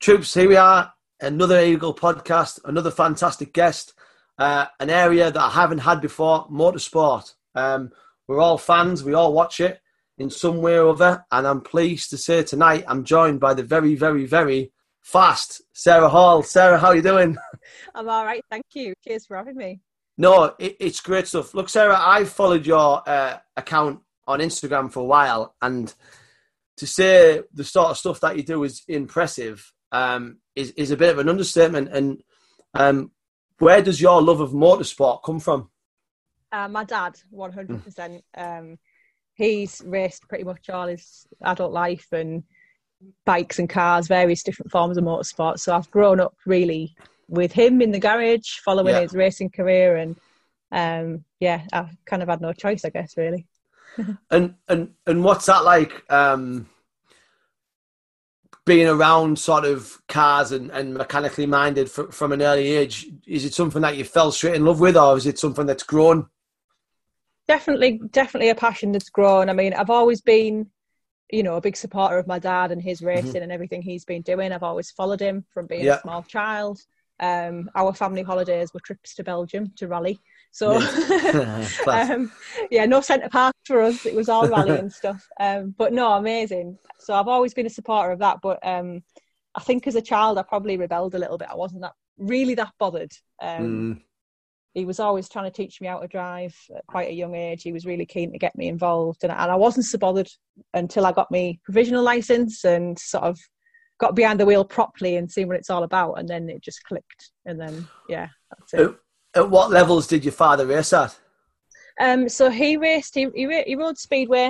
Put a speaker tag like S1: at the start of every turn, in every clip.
S1: Troops, here we are, another Eagle podcast, another fantastic guest, uh, an area that I haven't had before, motorsport. Um, we're all fans, we all watch it in some way or other, and I'm pleased to say tonight I'm joined by the very, very, very fast Sarah Hall. Sarah, how are you doing?
S2: I'm all right, thank you. Cheers for having me.
S1: No, it, it's great stuff. Look, Sarah, I've followed your uh, account on Instagram for a while, and to say the sort of stuff that you do is impressive um, is is a bit of an understatement. And um, where does your love of motorsport come from?
S2: Uh, my dad, one hundred percent. Um, he's raced pretty much all his adult life and bikes and cars, various different forms of motorsport. So I've grown up really with him in the garage, following yeah. his racing career, and um, yeah, I've kind of had no choice, I guess, really.
S1: and and and what's that like? Um, being around sort of cars and, and mechanically minded from an early age, is it something that you fell straight in love with, or is it something that's grown?
S2: Definitely, definitely a passion that's grown. I mean, I've always been, you know, a big supporter of my dad and his mm-hmm. racing mm-hmm. and everything he's been doing. I've always followed him from being yeah. a small child. Um, our family holidays were trips to Belgium to rally. So, um, yeah, no centre park for us. It was all rally and stuff. Um, but no, amazing. So I've always been a supporter of that. But um, I think as a child, I probably rebelled a little bit. I wasn't that really that bothered. Um, mm. He was always trying to teach me how to drive at quite a young age. He was really keen to get me involved, and, and I wasn't so bothered until I got my provisional license and sort of got behind the wheel properly and seen what it's all about. And then it just clicked. And then yeah, that's it.
S1: At what levels did your father race at?
S2: Um, so he raced. He he, he rode speedway.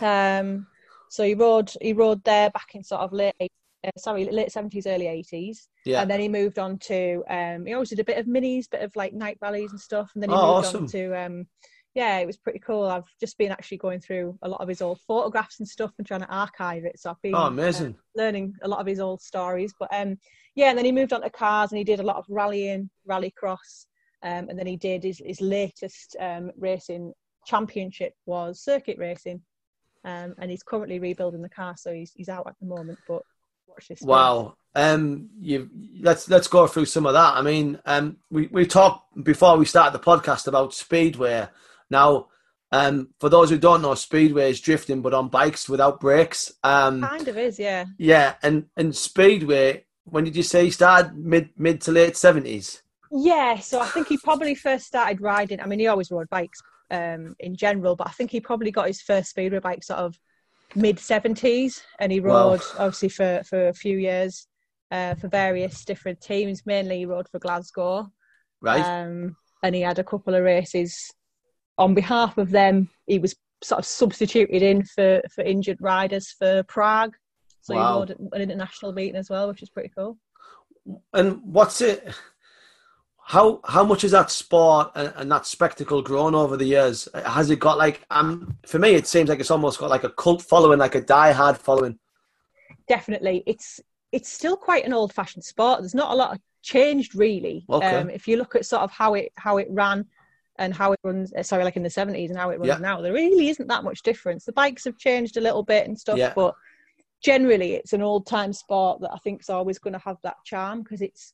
S2: Um, so he rode he rode there back in sort of late uh, sorry late seventies, early eighties. Yeah. And then he moved on to um, he always did a bit of minis, bit of like night rallies and stuff. And then he oh, moved awesome. on to um, yeah, it was pretty cool. I've just been actually going through a lot of his old photographs and stuff and trying to archive it. So I've been
S1: oh, amazing.
S2: Uh, learning a lot of his old stories. But um, yeah, and then he moved on to cars and he did a lot of rallying, rallycross. Um, and then he did his, his latest um, racing championship was circuit racing. Um, and he's currently rebuilding the car, so he's, he's out at the moment. But watch this.
S1: Wow. Um, you let's let's go through some of that. I mean, um, we we talked before we started the podcast about speedway. Now, um, for those who don't know, speedway is drifting, but on bikes without brakes. Um,
S2: kind of is, yeah.
S1: Yeah, and and speedway. When did you say you started? Mid mid to late seventies.
S2: Yeah, so I think he probably first started riding. I mean, he always rode bikes um, in general, but I think he probably got his first speedway bike sort of mid seventies, and he rode wow. obviously for for a few years uh, for various different teams. Mainly, he rode for Glasgow,
S1: right?
S2: Um, and he had a couple of races on behalf of them. He was sort of substituted in for for injured riders for Prague, so wow. he rode an international meeting as well, which is pretty cool.
S1: And what's it? How how much has that sport and, and, that spectacle grown over the years? Has it got like um for me it seems like it's almost got like a cult following, like a die-hard following.
S2: Definitely, it's it's still quite an old-fashioned sport. There's not a lot of changed really. Okay. Um, if you look at sort of how it how it ran and how it runs, uh, sorry, like in the 70s and how it runs yeah. now, there really isn't that much difference. The bikes have changed a little bit and stuff, yeah. but generally it's an old-time sport that I think is always going to have that charm because it's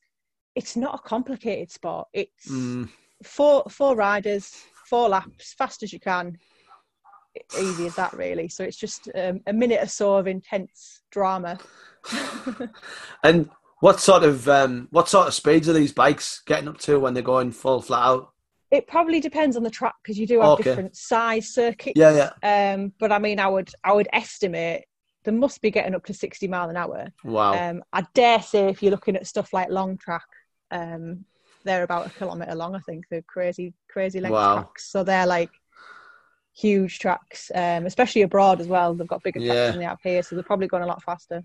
S2: it's not a complicated sport. It's mm. four four riders, four laps, fast as you can. Easy as that, really. So it's just um, a minute or so of intense drama.
S1: and what sort of um, what sort of speeds are these bikes getting up to when they're going full flat out?
S2: It probably depends on the track because you do have okay. different size circuits.
S1: Yeah,
S2: yeah. Um, but I mean, I would I would estimate they must be getting up to sixty mile an hour.
S1: Wow.
S2: Um, I dare say if you're looking at stuff like long track, um, they're about a kilometre long, I think. They're crazy, crazy length wow. tracks. So they're like huge tracks, um, especially abroad as well. They've got bigger tracks yeah. than they have here, so they're probably going a lot faster.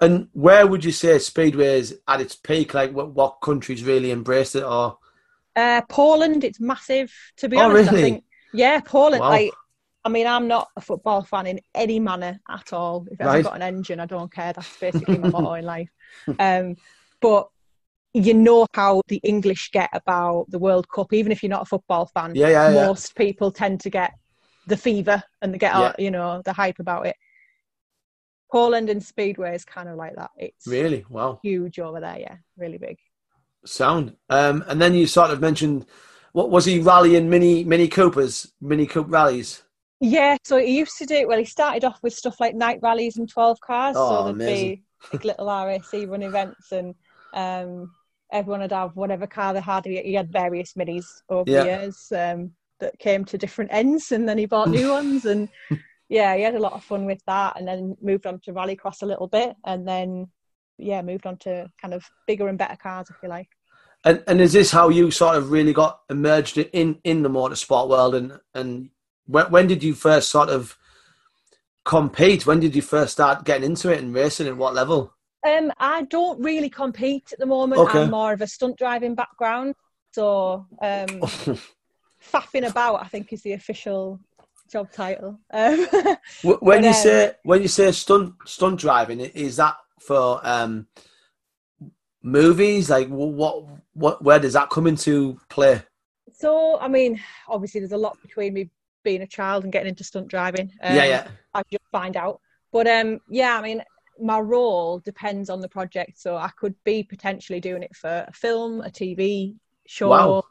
S1: And where would you say Speedway is at its peak? Like, what, what countries really embraced it? Or
S2: uh, Poland, it's massive. To be
S1: oh,
S2: honest,
S1: really?
S2: I think yeah, Poland. Wow. Like, I mean, I'm not a football fan in any manner at all. If I've got an engine, I don't care. That's basically my motto in life. Um, but you know how the English get about the World Cup, even if you're not a football fan.
S1: Yeah, yeah,
S2: most yeah. people tend to get the fever and they get, yeah. you know, the hype about it. Poland and Speedway is kind of like that. It's
S1: really wow,
S2: huge over there. Yeah, really big.
S1: Sound. Um, and then you sort of mentioned what was he rallying mini Mini Coopers, Mini Coupe rallies?
S2: Yeah, so he used to do. It. Well, he started off with stuff like night rallies and twelve cars. Oh, so there'd amazing. be like little RAC run events, and um, everyone would have whatever car they had. He, he had various minis over yeah. the years um, that came to different ends, and then he bought new ones. And yeah, he had a lot of fun with that, and then moved on to rallycross a little bit, and then yeah, moved on to kind of bigger and better cars, if you like.
S1: And and is this how you sort of really got emerged in in the motorsport world? And and when, when did you first sort of compete? When did you first start getting into it and racing? At what level?
S2: Um, I don't really compete at the moment. Okay. I'm more of a stunt driving background, so um, faffing about. I think is the official job title. Um,
S1: when but, you um, say when you say stunt stunt driving, is that for um, movies? Like what what where does that come into play?
S2: So I mean, obviously there's a lot between me being a child and getting into stunt driving.
S1: Um, yeah, yeah.
S2: I just find out. But um, yeah, I mean, my role depends on the project. So I could be potentially doing it for a film, a TV show, wow.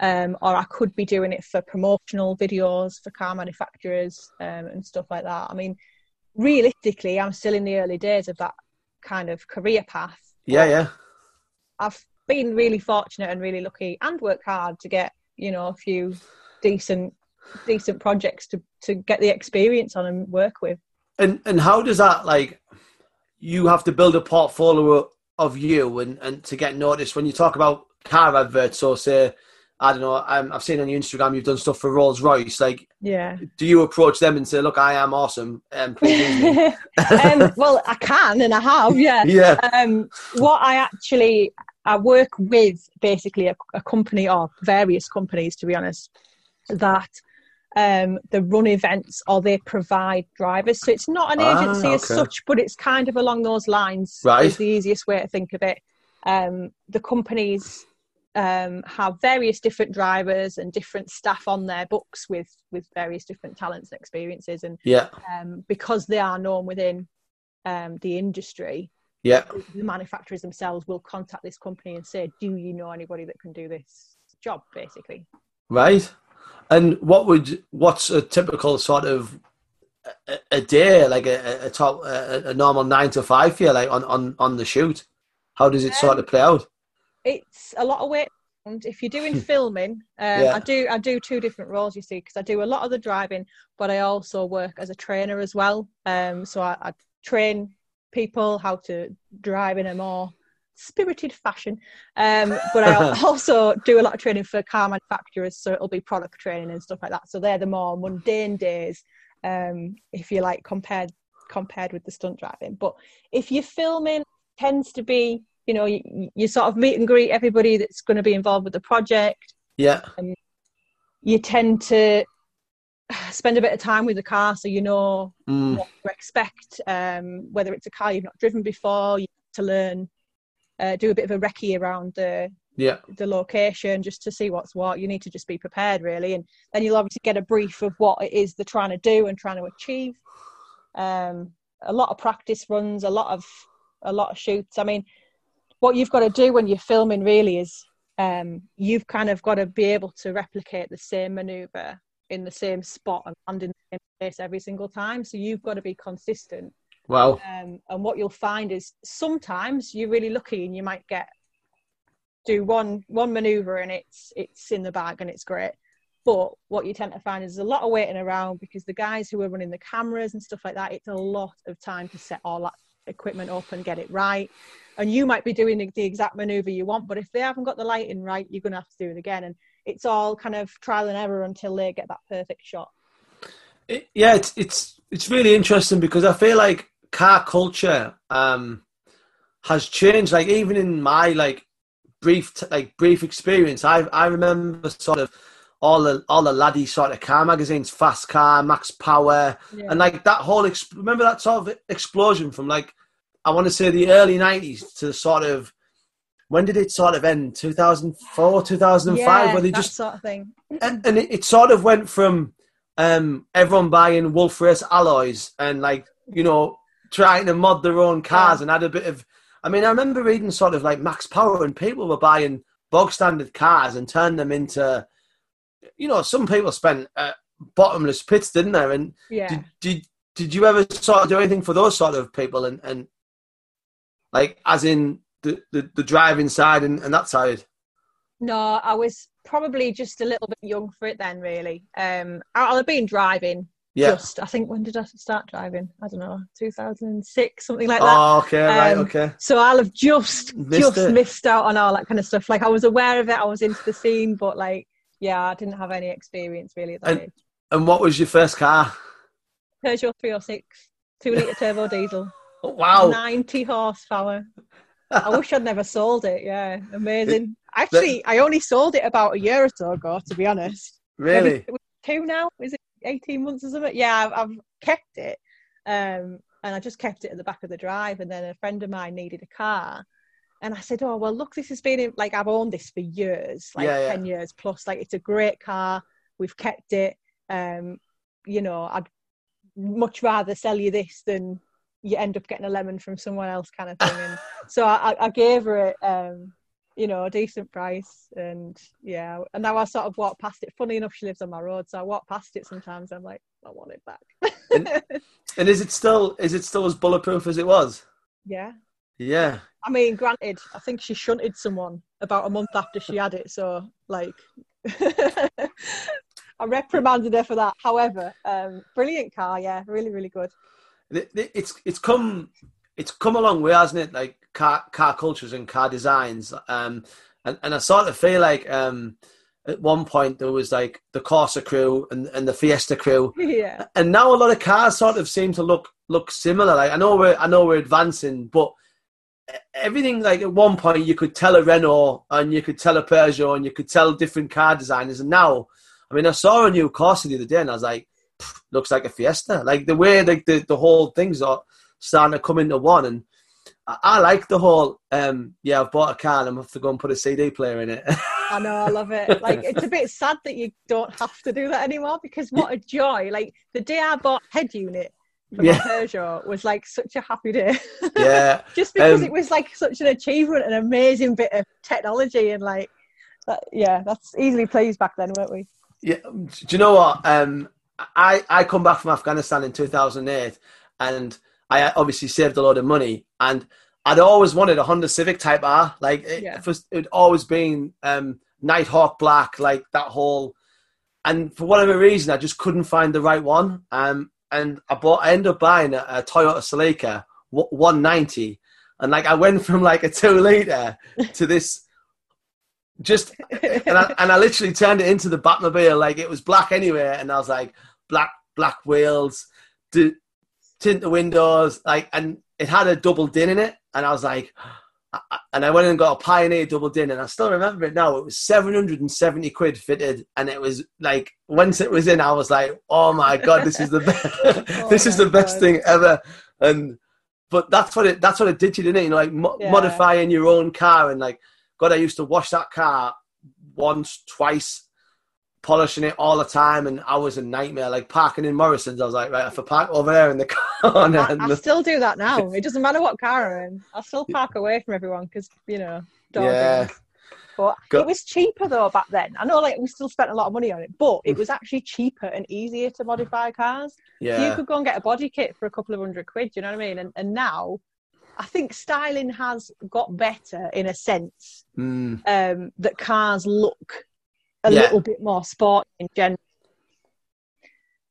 S2: um, or I could be doing it for promotional videos for car manufacturers um, and stuff like that. I mean, realistically, I'm still in the early days of that kind of career path.
S1: Yeah, yeah.
S2: I've been really fortunate and really lucky and worked hard to get, you know, a few decent decent projects to to get the experience on and work with.
S1: And and how does that like you have to build a portfolio of you and, and to get noticed when you talk about car adverts or say I don't know. i have seen on your Instagram you've done stuff for Rolls Royce. Like,
S2: yeah,
S1: do you approach them and say, "Look, I am awesome"? Um,
S2: um, well, I can and I have. Yeah.
S1: Yeah.
S2: Um, what I actually I work with basically a, a company or various companies, to be honest, that um, the run events or they provide drivers. So it's not an ah, agency ah, okay. as such, but it's kind of along those lines.
S1: Right.
S2: Is the easiest way to think of it. Um, the companies um, have various different drivers and different staff on their books with with various different talents and experiences, and
S1: yeah,
S2: um, because they are known within um, the industry.
S1: Yeah,
S2: the manufacturers themselves will contact this company and say, "Do you know anybody that can do this job?" Basically,
S1: right. And what would what's a typical sort of a, a day like a, a top a, a, normal nine to five here like on on on the shoot? How does it sort of um, play out?
S2: It's a lot of weight. And if you're doing filming, um, yeah. I do I do two different roles. You see, because I do a lot of the driving, but I also work as a trainer as well. Um, so I, I train people how to drive in a more spirited fashion. Um, but I also do a lot of training for car manufacturers, so it'll be product training and stuff like that. So they're the more mundane days, um, if you like, compared compared with the stunt driving. But if you're filming, tends to be, you know, you, you sort of meet and greet everybody that's going to be involved with the project.
S1: Yeah.
S2: Um, you tend to spend a bit of time with the car so you know mm. what to expect um, whether it's a car you've not driven before you have to learn uh, do a bit of a recce around the
S1: yeah
S2: the location just to see what's what. You need to just be prepared really, and then you'll obviously get a brief of what it is they're trying to do and trying to achieve. Um, a lot of practice runs, a lot of a lot of shoots. I mean, what you've got to do when you're filming really is um, you've kind of got to be able to replicate the same maneuver in the same spot and land in the same place every single time. So you've got to be consistent
S1: Wow.
S2: Um, and what you'll find is sometimes you're really lucky and you might get do one one maneuver and it's it's in the bag and it's great. But what you tend to find is a lot of waiting around because the guys who are running the cameras and stuff like that, it's a lot of time to set all that equipment up and get it right. And you might be doing the, the exact maneuver you want, but if they haven't got the lighting right, you're going to have to do it again. And it's all kind of trial and error until they get that perfect shot.
S1: It, yeah, it's it's it's really interesting because I feel like car culture um, has changed. Like even in my like brief like brief experience, I I remember sort of all the all the laddie sort of car magazines, Fast Car, Max Power, yeah. and like that whole remember that sort of explosion from like I want to say the early nineties to sort of when did it sort of end? Two thousand four, two thousand and five, yeah, where they just
S2: sort of thing,
S1: and, and it, it, sort of went from um, everyone buying Wolfrace alloys and like you know trying to mod their own cars and had a bit of. I mean, I remember reading sort of like Max Power, and people were buying bog standard cars and turned them into. You know, some people spent uh, bottomless pits, didn't they? And
S2: yeah.
S1: did, did did you ever sort of do anything for those sort of people and and like as in the the, the driving side and, and that side?
S2: No, I was probably just a little bit young for it then. Really, um, have been driving. Yeah. Just, I think when did I start driving? I don't know, 2006, something like that.
S1: Oh, okay, um, right, okay.
S2: So I'll have just missed just it. missed out on all that kind of stuff. Like I was aware of it, I was into the scene, but like, yeah, I didn't have any experience really at that
S1: and,
S2: age.
S1: And what was your first car?
S2: Peugeot 306, two litre turbo diesel.
S1: Wow.
S2: 90 horsepower. I wish I'd never sold it. Yeah, amazing. Actually, I only sold it about a year or so ago, to be honest.
S1: Really?
S2: Maybe two now? Is it 18 months or something? Yeah, I've, I've kept it. Um, and I just kept it at the back of the drive. And then a friend of mine needed a car. And I said, Oh, well, look, this has been like I've owned this for years, like yeah, yeah. 10 years plus. Like, it's a great car. We've kept it. Um, you know, I'd much rather sell you this than you end up getting a lemon from someone else kind of thing and so I, I gave her it um, you know a decent price and yeah and now I sort of walk past it funny enough she lives on my road so I walk past it sometimes I'm like I want it back
S1: and, and is it still is it still as bulletproof as it was
S2: yeah
S1: yeah
S2: I mean granted I think she shunted someone about a month after she had it so like I reprimanded her for that. However, um, brilliant car, yeah, really, really good.
S1: It's it's come it's come a long way, hasn't it? Like car car cultures and car designs, um, and and I sort of feel like um, at one point there was like the Corsa crew and, and the Fiesta crew,
S2: yeah,
S1: and now a lot of cars sort of seem to look look similar. Like I know we're I know we're advancing, but everything like at one point you could tell a Renault and you could tell a Peugeot and you could tell different car designers, and now I mean, I saw a new Corsa the other day, and I was like, looks like a Fiesta. Like the way like the, the whole thing's are starting to come into one, and I, I like the whole. Um, yeah, I've bought a car, and I'm have to go and put a CD player in it.
S2: I know, I love it. Like it's a bit sad that you don't have to do that anymore because what a joy! Like the day I bought head unit for yeah. Peugeot was like such a happy day.
S1: Yeah,
S2: just because um, it was like such an achievement, an amazing bit of technology, and like that. Yeah, that's easily pleased back then, weren't we?
S1: Yeah, do you know what? Um, I I come back from Afghanistan in 2008, and I obviously saved a lot of money, and I'd always wanted a Honda Civic Type R. Like it, yeah. it'd always been um, Nighthawk Black, like that whole. And for whatever reason, I just couldn't find the right one. Um, and I bought, I ended up buying a, a Toyota Celica 190, and like I went from like a two liter to this just and I, and I literally turned it into the Batmobile like it was black anyway, and I was like black black wheels, tint the windows, like, and it had a double din in it, and I was like, and I went and got a Pioneer double din, and I still remember it now. It was seven hundred and seventy quid fitted, and it was like once it was in, I was like, oh my god, this is the best, oh this is the best god. thing ever, and. But that's what it. That's what it did to you, didn't it? You know, like mo- yeah. modifying your own car and like God, I used to wash that car once, twice, polishing it all the time, and I was a nightmare. Like parking in Morrison's, I was like, right, if I park over there in the corner. I,
S2: I still do that now. It doesn't matter what car I'm in. I still park away from everyone because you know,
S1: yeah.
S2: But Go- it was cheaper though back then. I know, like we still spent a lot of money on it, but it was actually cheaper and easier to modify cars.
S1: Yeah,
S2: you could go and get a body kit for a couple of hundred quid. You know what I mean? And and now I think styling has got better in a sense
S1: mm.
S2: um, that cars look a yeah. little bit more sporty in general,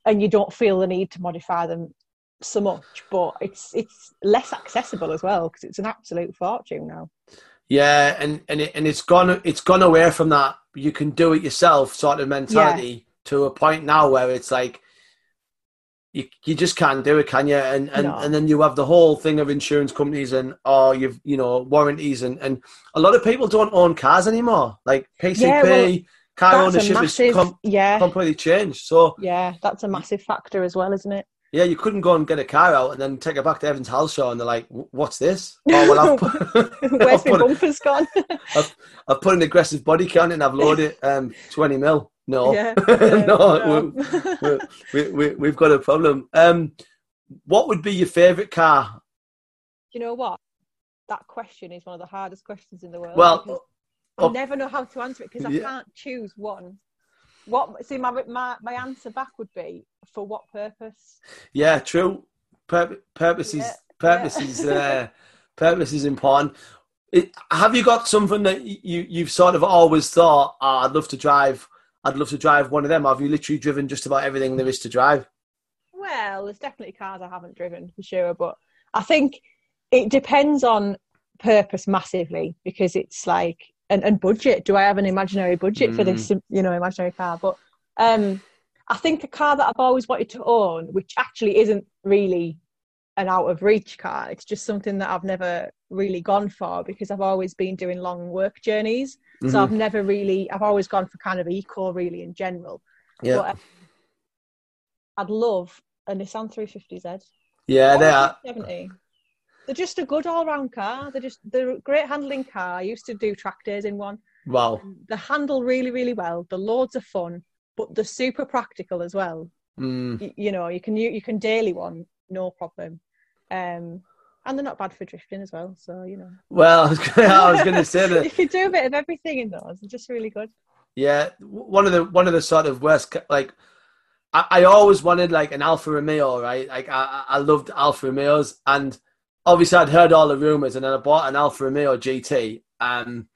S2: and you don't feel the need to modify them so much. But it's it's less accessible as well because it's an absolute fortune now.
S1: Yeah, and and it, and it's gone it's gone away from that you can do it yourself sort of mentality yeah. to a point now where it's like you, you just can't do it, can you? And and, no. and then you have the whole thing of insurance companies and oh you've you know warranties and and a lot of people don't own cars anymore. Like PCP, yeah, well, car ownership massive, is com- yeah. completely changed. So
S2: yeah, that's a massive factor as well, isn't it?
S1: Yeah, you couldn't go and get a car out and then take it back to Evans Halshaw and they're like, "What's this?" Oh, well,
S2: put, Where's my bumpers gone?
S1: I've, I've, put an aggressive body count and I've loaded um, twenty mil. No,
S2: yeah, yeah,
S1: no, no. we, we, we, we've got a problem. Um, what would be your favourite car?
S2: you know what? That question is one of the hardest questions in the world.
S1: Well,
S2: I
S1: oh,
S2: never know how to answer it because I
S1: Yeah.
S2: can't choose one. What? See, my, my my answer back would be for what purpose?
S1: yeah, true. Pur- purpose is
S2: Yeah,
S1: purpose
S2: yeah.
S1: is uh, purpose is important. It, have you got something that you you've sort of always thought? Oh, I'd love to drive. I'd love to drive one of them. Have you literally driven just about everything there is to drive?
S2: Well, there's definitely cars I haven't driven for sure, but I think it depends on purpose massively because it's like and, and budget. Do I have an imaginary budget for this, you know, imaginary car? But um, I think a car that I've always wanted to own, which actually isn't really an out of reach car, it's just something that I've never really gone for because I've always been doing long work journeys. So
S1: Mhm.
S2: I've never really, I've always gone for kind of eco, really in general.
S1: Yeah,
S2: But um, I'd love a Nissan 350Z.
S1: yeah, they are.
S2: 70. They're just a good all-round car. They're just they're a great handling car. I used to do track days in one.
S1: Wow.
S2: They handle really, really well. The loads are fun, but they're super practical as well.
S1: Mm.
S2: You, you know, you can you, you can daily one, no problem. Um, and they're not bad for drifting as well. So you know,
S1: Well, I was gonna, I was going to say that.
S2: you can do a bit of everything in those. They're just really good.
S1: Yeah, one of the one of the sort of worst like I, I always wanted like an Alfa Romeo, right? Like I, I I loved Alfa Romeos, and obviously I'd heard all the rumors, and then I bought an Alfa Romeo GT, um,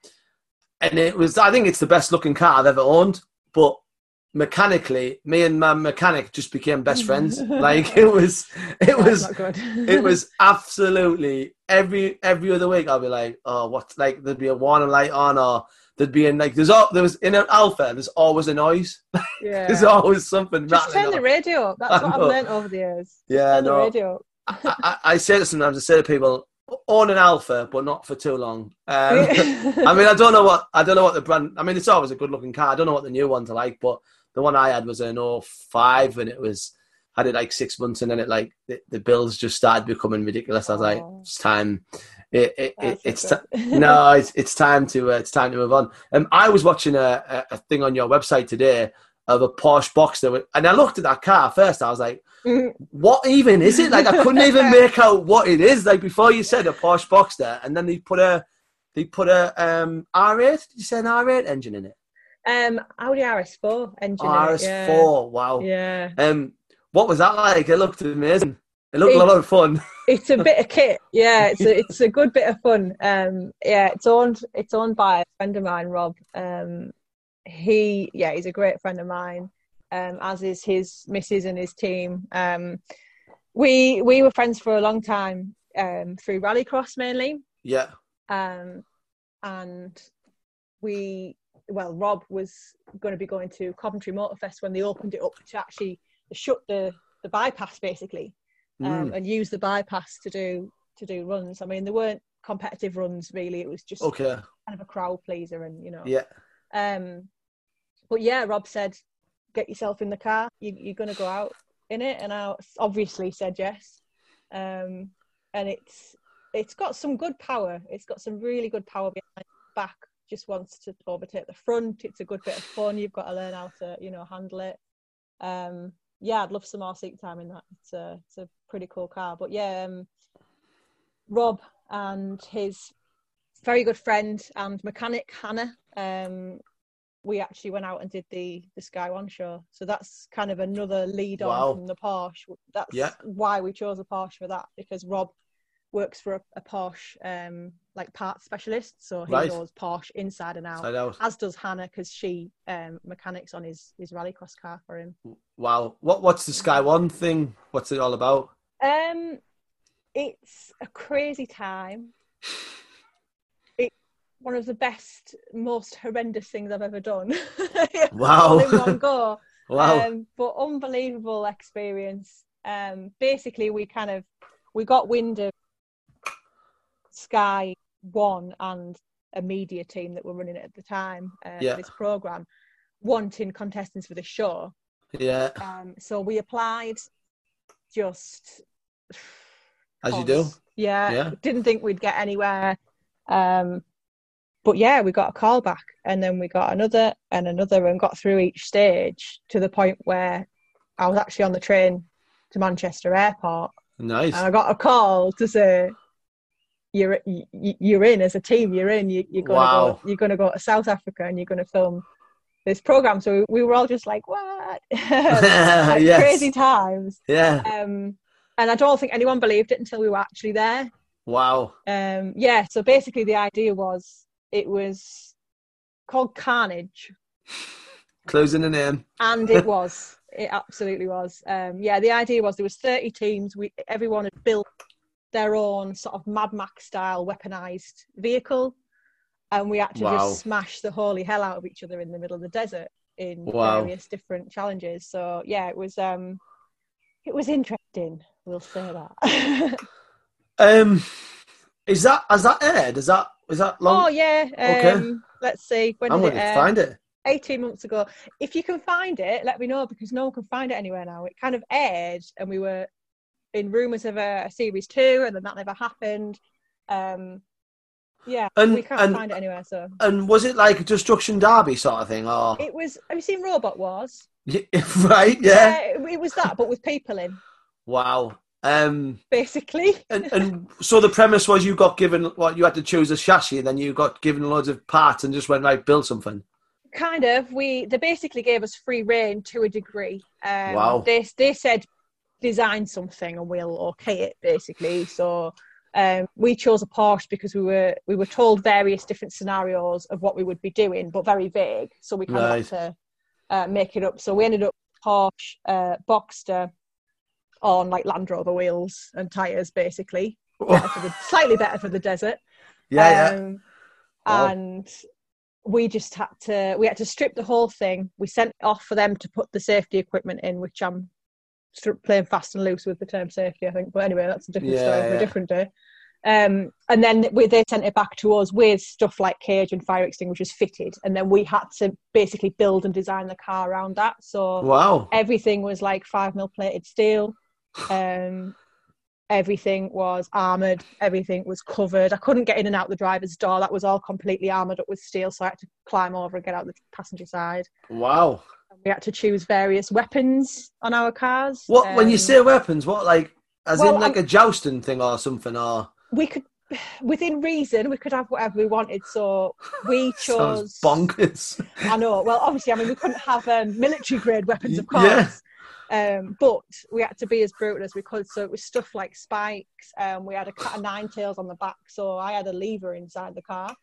S1: and it was I think it's the best looking car I've ever owned, but mechanically, me and my mechanic just became best friends. like it was, it was, it was absolutely every every other week I'll be like, oh, what? Like there'd be a warning light on, or there'd be in like there's all there was in an Alfa. There's always a noise.
S2: yeah.
S1: There's always something.
S2: Just turn the radio. That's
S1: I
S2: what I've learned over the years.
S1: Yeah,
S2: Turn the
S1: no.
S2: radio up.
S1: I, I, say it sometimes. I say to people, own an Alfa, but not for too long. Um, I mean, I don't know what I don't know what the brand. I mean, it's always a good looking car. I don't know what the new ones are like, but the one I had was an 05 and it was had it like six months and then it like the, the bills just started becoming ridiculous. I was like,
S2: Oh.
S1: it's time. It, it, it, it's
S2: good.
S1: no, it's it's time to uh, it's time to move on. Um, I was watching a, a, a thing on your website today of a Porsche Boxster, and I looked at that car first. I was like, what even is it? Like I couldn't even make out what it is. Like before you said a Porsche Boxster, and then they put a they put a um R8. Did you say an R8 engine in it?
S2: Um, Audi RS4 engine.
S1: Oh,
S2: in it, yeah.
S1: RS4. Wow.
S2: Yeah,
S1: Um, what was that like? It looked amazing. It looked a lot of fun.
S2: it's a bit of kit. Yeah, it's a, it's a good bit of fun. Um, yeah, it's owned it's owned by a friend of mine, Rob. Um, he yeah, he's a great friend of mine. Um, as is his missus and his team. Um, we we were friends for a long time. Um, through Rallycross mainly.
S1: Yeah.
S2: um, and we well rob was going to be going to coventry motorfest when they opened it up to actually shut the the bypass basically um,
S1: Mm.
S2: and use the bypass to do to do runs i mean there weren't competitive runs really it was just
S1: Okay.
S2: kind of a crowd pleaser and you know
S1: Yeah.
S2: um but yeah rob said get yourself in the car. You, you're going to go out in it. And i obviously said yes. Um and it's it's got some good power. It's got some really good power behind back. Just wants to overtake the front. It's a good bit of fun. You've got to learn how to you know handle it. Um yeah i'd love some more seat time in that. It's a it's a pretty cool car. But yeah um rob and his very good friend and mechanic hannah um we actually went out and did the the Sky One show, so that's kind of another lead on
S1: Wow.
S2: from the Porsche. That's
S1: Yeah.
S2: why we chose a Porsche for that because Rob works for a, a Porsche um like parts specialist, so he
S1: Right.
S2: knows Porsche inside and out.
S1: Out.
S2: As does Hannah because she um mechanics on his his rallycross car for him.
S1: Wow. What what's the Sky One thing? What's it all about?
S2: Um, it's a crazy time. One of the best, most horrendous things I've ever done.
S1: Wow.
S2: One go.
S1: Wow.
S2: Um, but unbelievable experience. Um, basically, we kind of we got wind of Sky One and a media team that were running it at the time. Uh,
S1: Yeah.
S2: This program wanting contestants for the show.
S1: yeah.
S2: Um, so we applied. Just
S1: As you do.
S2: Yeah,
S1: Yeah.
S2: Didn't think we'd get anywhere. Um, but yeah, we got a call back and then we got another and another and got through each stage to the point where I was actually on the train to Manchester Airport.
S1: Nice.
S2: And I got a call to say, "You're you're in as a team. You're in. You, are going wow. to go. You're going to go to South Africa and you're going to film this program." So we were all just like, "What? like yes. Crazy times."
S1: Yeah.
S2: Um, and I don't think anyone believed it until we were actually there.
S1: Wow.
S2: Um, yeah. So basically, the idea was it was called Carnage.
S1: Closing the name.
S2: And it was. It absolutely was. Um, yeah, the idea was there was 30 teams. We everyone had built their own sort of Mad Max style weaponized vehicle, and we had to wow. just smash the holy hell out of each other in the middle of the desert in wow. various different challenges. So yeah, it was um, it was interesting. We'll say that.
S1: um, is that has that aired? Is that is that long?
S2: Oh yeah. Um, okay. Let's see.
S1: When I'm did it
S2: find
S1: it.
S2: 18 months ago. If you can find it, let me know because no one can find it anywhere now. It kind of aired and we were in rumours of a, a, series two and then that never happened. Um, yeah, and, we can't and, find it anywhere. So,
S1: and was it like a destruction derby sort of thing, or
S2: it was? Have you seen Robot Wars?
S1: Yeah, right, yeah.
S2: yeah. It was that, but with people in.
S1: Wow. Um,
S2: Basically.
S1: and, and so the premise was you got given what you had to choose a chassis, and then you got given loads of parts and just went right build something
S2: kind of we they basically gave us free reign to a degree um,
S1: wow
S2: they, they said design something and we'll okay it basically so um, we chose a Porsche because we were we were told various different scenarios of what we would be doing, but very vague. So we kind right. of had to uh, make it up. So we ended up Porsche uh, Boxster on like Land Rover wheels and tires, basically. Better the, slightly better for the desert.
S1: Yeah, um, yeah.
S2: Wow. And we just had to we had to strip the whole thing. We sent off for them to put the safety equipment in, which I'm playing fast and loose with the term safety, I think. But anyway, that's a different yeah, story for a different day. Um, and then we, they sent it back to us with stuff like cage and fire extinguishers fitted, and then we had to basically build and design the car around that. So
S1: wow,
S2: everything was like five mil plated steel. Um, everything was armored everything was covered. I couldn't get in and out the driver's door. That was all completely armored up with steel so i had to climb over and get out the passenger side.
S1: Wow.
S2: We had to choose various weapons on our cars.
S1: What um, when you um, say weapons what like as well, in like I'm, a jousting thing or something or?
S2: We could within reason we could have whatever we wanted. So we chose
S1: bonkers.
S2: I know. Well obviously i mean we couldn't have um, military grade weapons of course. yeah um, but we had to be as brutal as we could. So it was stuff like spikes. Um, we had a cat of nine tails on the back. So I had a lever inside the car,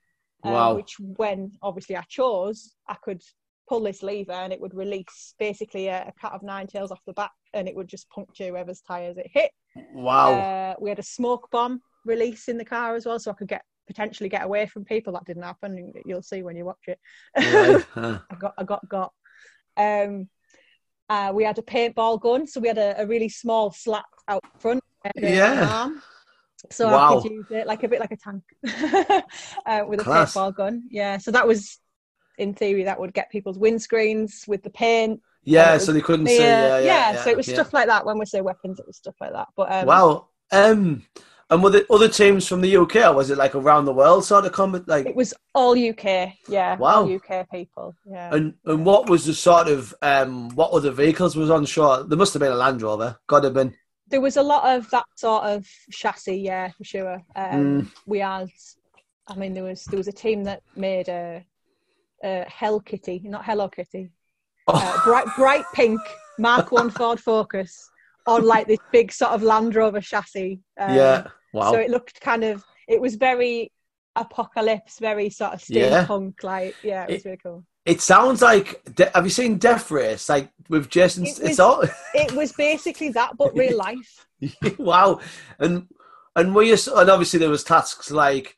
S2: um, wow. which when obviously I chose, I could pull this lever and it would release basically a, a, cat of nine tails off the back and it would just puncture whoever's tyres it hit.
S1: Wow.
S2: Uh, we had a smoke bomb release in the car as well, so I could get potentially get away from people. That didn't happen. You'll see when you watch it. Right. Huh. I got, I got, got. Um, uh, we had a paintball gun, so we had a, a really small slat out front.
S1: Yeah.
S2: So wow. I could use it like a bit like a tank uh, with a Class. paintball gun. Yeah. So that was, in theory, that would get people's windscreens with the paint.
S1: Yeah, so they couldn't see. Yeah, yeah,
S2: yeah, yeah, So it was stuff like that. When we say weapons, it was stuff like that. But um,
S1: wow. Um, and were the other teams from the UK, or was it like around the world sort of combat? Like
S2: it was all UK, yeah.
S1: Wow,
S2: all UK people, yeah.
S1: And and what was the sort of um what other vehicles was on shore? There must have been a Land Rover. Got to have been.
S2: There was a lot of that sort of chassis, yeah, for sure. Um, mm. We had, I mean, there was there was a team that made a, a Hell Kitty, not Hello Kitty, oh. uh, bright bright pink Mark One Ford Focus on like this big sort of Land Rover chassis.
S1: Um, yeah Wow.
S2: So it looked kind of, it was very apocalypse, very sort of steampunk. Yeah. Like, yeah, it was it, really cool.
S1: It sounds like. Have you seen Death Race? Like with Jason, it was, it's all.
S2: it was basically that, but real life.
S1: wow, and and were you? And obviously there was tasks like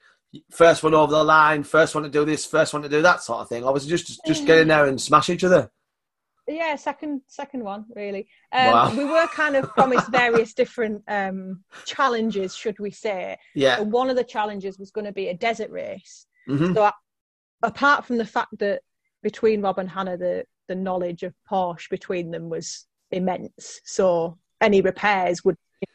S1: first one over the line, first one to do this, first one to do that sort of thing. I was just just get in um, there and smash each other
S2: yeah second second one really um, wow. we were kind of promised various different um, challenges should we say
S1: yeah
S2: and one of the challenges was going to be a desert race mm-hmm. so apart from the fact that between rob and hannah the the knowledge of porsche between them was immense so any repairs would be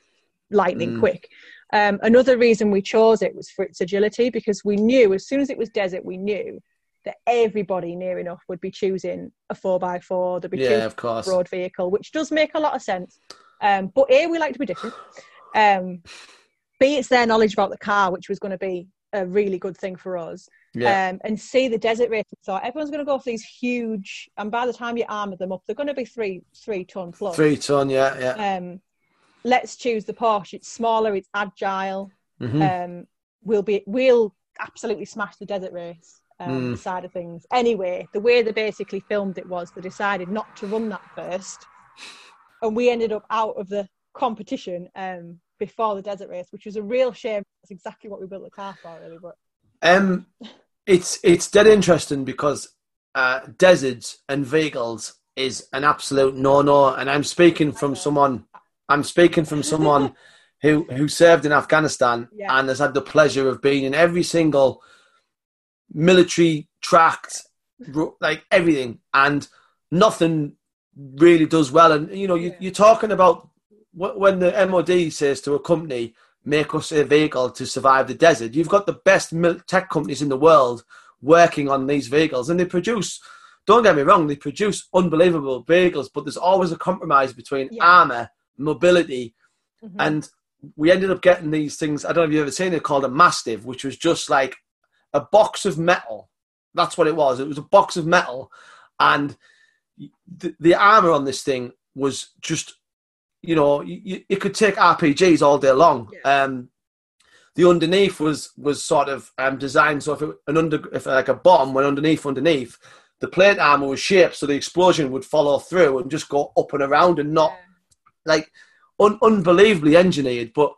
S2: lightning mm. quick um, another reason we chose it was for its agility because we knew as soon as it was desert we knew that everybody near enough would be choosing a four by four. They'd be
S1: yeah,
S2: choosing
S1: of course.
S2: a road vehicle, which does make a lot of sense. Um, but A, we like to be different. Um, B, it's their knowledge about the car, which was going to be a really good thing for us. Yeah. Um, and C, the desert race. So everyone's going to go for these huge, and by the time you armour them up, they're going to be three three ton plus.
S1: Three ton, yeah, yeah.
S2: Um, let's choose the Porsche. It's smaller, it's agile. Mm-hmm. Um, we'll be we'll absolutely smash the desert race um, mm. side of things. Anyway, the way they basically filmed it was they decided not to run that first, and we ended up out of the competition um, before the desert race, which was a real shame. That's exactly what we built the car for, really. But
S1: um, it's it's dead interesting because uh, deserts and vehicles is an absolute no-no, and I'm speaking from someone. I'm speaking from someone who who served in Afghanistan yeah. and has had the pleasure of being in every single military tracked, like everything, and nothing really does well. And you know, you, you're talking about when the MOD says to a company, "Make us a vehicle to survive the desert." You've got the best tech companies in the world working on these vehicles, and they produce. Don't get me wrong; they produce unbelievable vehicles, but there's always a compromise between yeah. armor, mobility, mm-hmm. and we ended up getting these things. I don't know if you've ever seen it called a Mastiff, which was just like a box of metal. That's what it was. It was a box of metal, and the, the armor on this thing was just, you know, you, it could take RPGs all day long. Yeah. Um, the underneath was was sort of um, designed so if it, an under if like a bomb went underneath underneath, the plate armor was shaped so the explosion would follow through and just go up and around and not yeah. like un- unbelievably engineered, but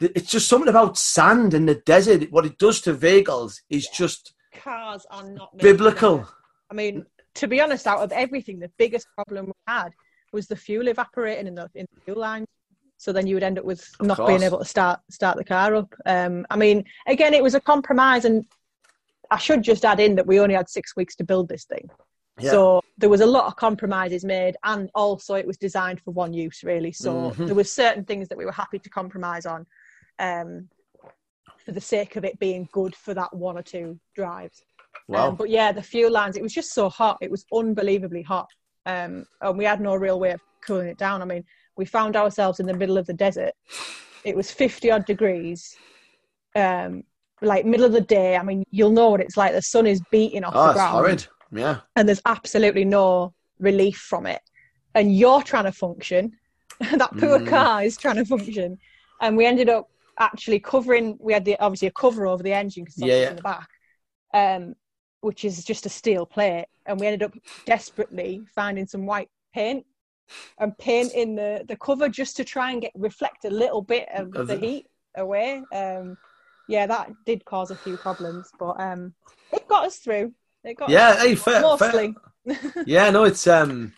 S1: it's just something about sand in the desert. What it does to vehicles is yeah. just
S2: cars are not
S1: biblical.
S2: I mean, to be honest, out of everything, the biggest problem we had was the fuel evaporating in the, in the fuel line. So then you would end up with of not course. being able to start start the car up. Um, I mean, again, it was a compromise, and I should just add in that we only had six weeks to build this thing. Yeah. So there was a lot of compromises made, and also it was designed for one use, really. So mm-hmm. there were certain things that we were happy to compromise on, um, for the sake of it being good for that one or two drives. Wow. Um, but yeah, the fuel lines, it was just so hot. It was unbelievably hot. Um, and we had no real way of cooling it down. I mean, we found ourselves in the middle of the desert. It was 50 odd degrees, um, like middle of the day. I mean, you'll know what it's like. The sun is beating off
S1: oh,
S2: the ground.
S1: horrid. Yeah.
S2: And there's absolutely no relief from it. And you're trying to function. that poor mm. car is trying to function. And we ended up actually covering. We had the obviously a cover over the engine because yeah, yeah. in the back, um, which is just a steel plate. And we ended up desperately finding some white paint and painting the the cover just to try and get reflect a little bit of, of the heat away. Um, yeah, that did cause a few problems, but um, it got us through. It got
S1: yeah, hey, fair, mostly. Fair. yeah, no, it's um,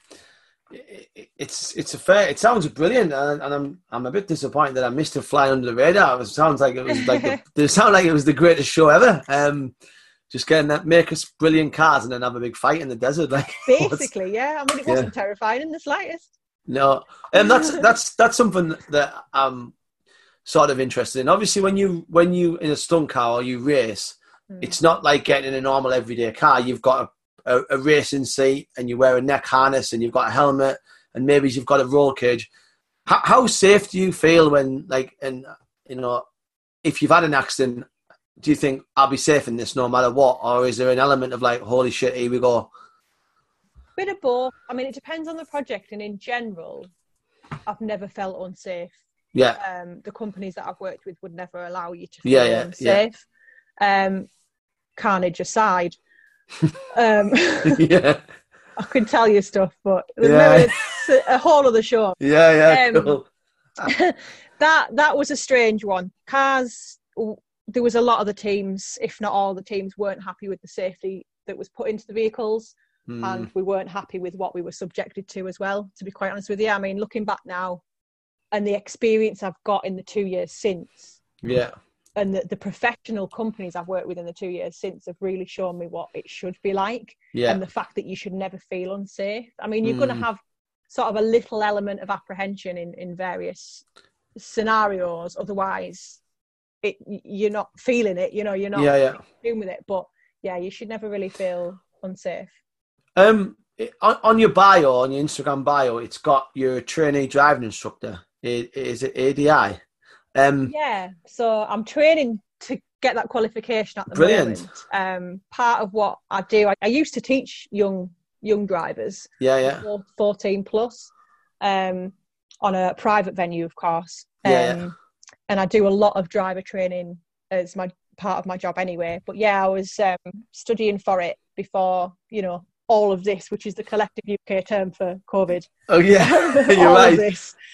S1: it's it's a fair. It sounds brilliant, and, and, I'm I'm a bit disappointed that I missed it flying under the radar. It sounds like it was like the, it sounded like it was the greatest show ever. Um, just getting that make us brilliant cars and then have a big fight in the desert. Like
S2: basically, yeah. I mean, it wasn't yeah. terrifying in the slightest.
S1: No, and um, that's that's that's something that I'm sort of interested in. Obviously, when you when you in a stunt car or you race, mm. it's not like getting in a normal everyday car. You've got a a, a, racing seat and you wear a neck harness and you've got a helmet and maybe you've got a roll cage. How, how safe do you feel when, like, and you know, if you've had an accident, do you think I'll be safe in this no matter what, or is there an element of like, holy shit, here we go?
S2: Bit of both. I mean, it depends on the project, and in general, I've never felt unsafe.
S1: Yeah.
S2: Um, the companies that I've worked with would never allow you to feel yeah, yeah, unsafe. Yeah. Um, carnage aside, um, yeah. I could tell you stuff, but yeah. it's a whole other show.
S1: Yeah, yeah, um, cool.
S2: that that was a strange one. Cars, there was a lot of the teams, if not all the teams, weren't happy with the safety that was put into the vehicles, mm. and we weren't happy with what we were subjected to as well. To be quite honest with you, I mean, looking back now, and the experience I've got in the two years since,
S1: yeah,
S2: and the, the, professional companies I've worked with in the two years since have really shown me what it should be like.
S1: Yeah.
S2: And the fact that you should never feel unsafe. I mean, you're mm. going to have sort of a little element of apprehension in, in various scenarios. Otherwise, it you're not feeling it. You know, you're not
S1: yeah, yeah.
S2: doing with it. But yeah, you should never really feel unsafe.
S1: Um, on, on, your bio, on your Instagram bio, it's got your trainee driving instructor. Is it ADI?
S2: Um, yeah, so I'm training to get that qualification at the brilliant. moment. Um, part of what I do, I, I, used to teach young young drivers.
S1: Yeah, yeah.
S2: 14 plus um, on a private venue, of course. Um, yeah. And I do a lot of driver training as my part of my job anyway. But yeah, I was um, studying for it before, you know, all of this, which is the collective UK term for COVID.
S1: Oh yeah, you're right.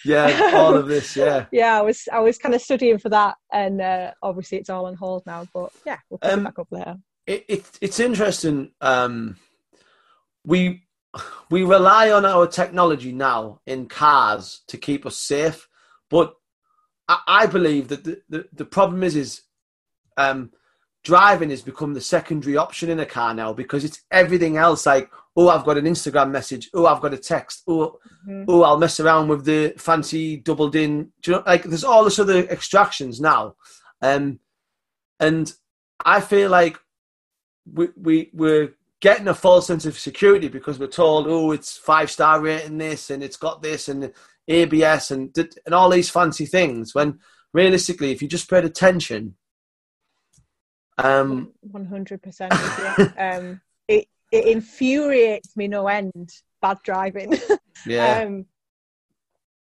S1: Yeah, all of this. Yeah.
S2: yeah, I was I was kind of studying for that, and uh, obviously it's all on hold now. But yeah, we'll pick um, it back up later.
S1: It, it it's interesting. Um, we we rely on our technology now in cars to keep us safe, but I, I believe that the, the, the problem is is um, driving has become the secondary option in a car now because it's everything else like oh i've got an instagram message oh i've got a text oh mm-hmm. oh i'll mess around with the fancy doubled in Do you know like there's all this other extractions now um and i feel like we, we we're getting a false sense of security because we're told oh it's five star rating this and it's got this and abs and and all these fancy things when realistically if you just paid attention
S2: um, One hundred percent. Um, it it infuriates me no end. Bad driving.
S1: Yeah. um,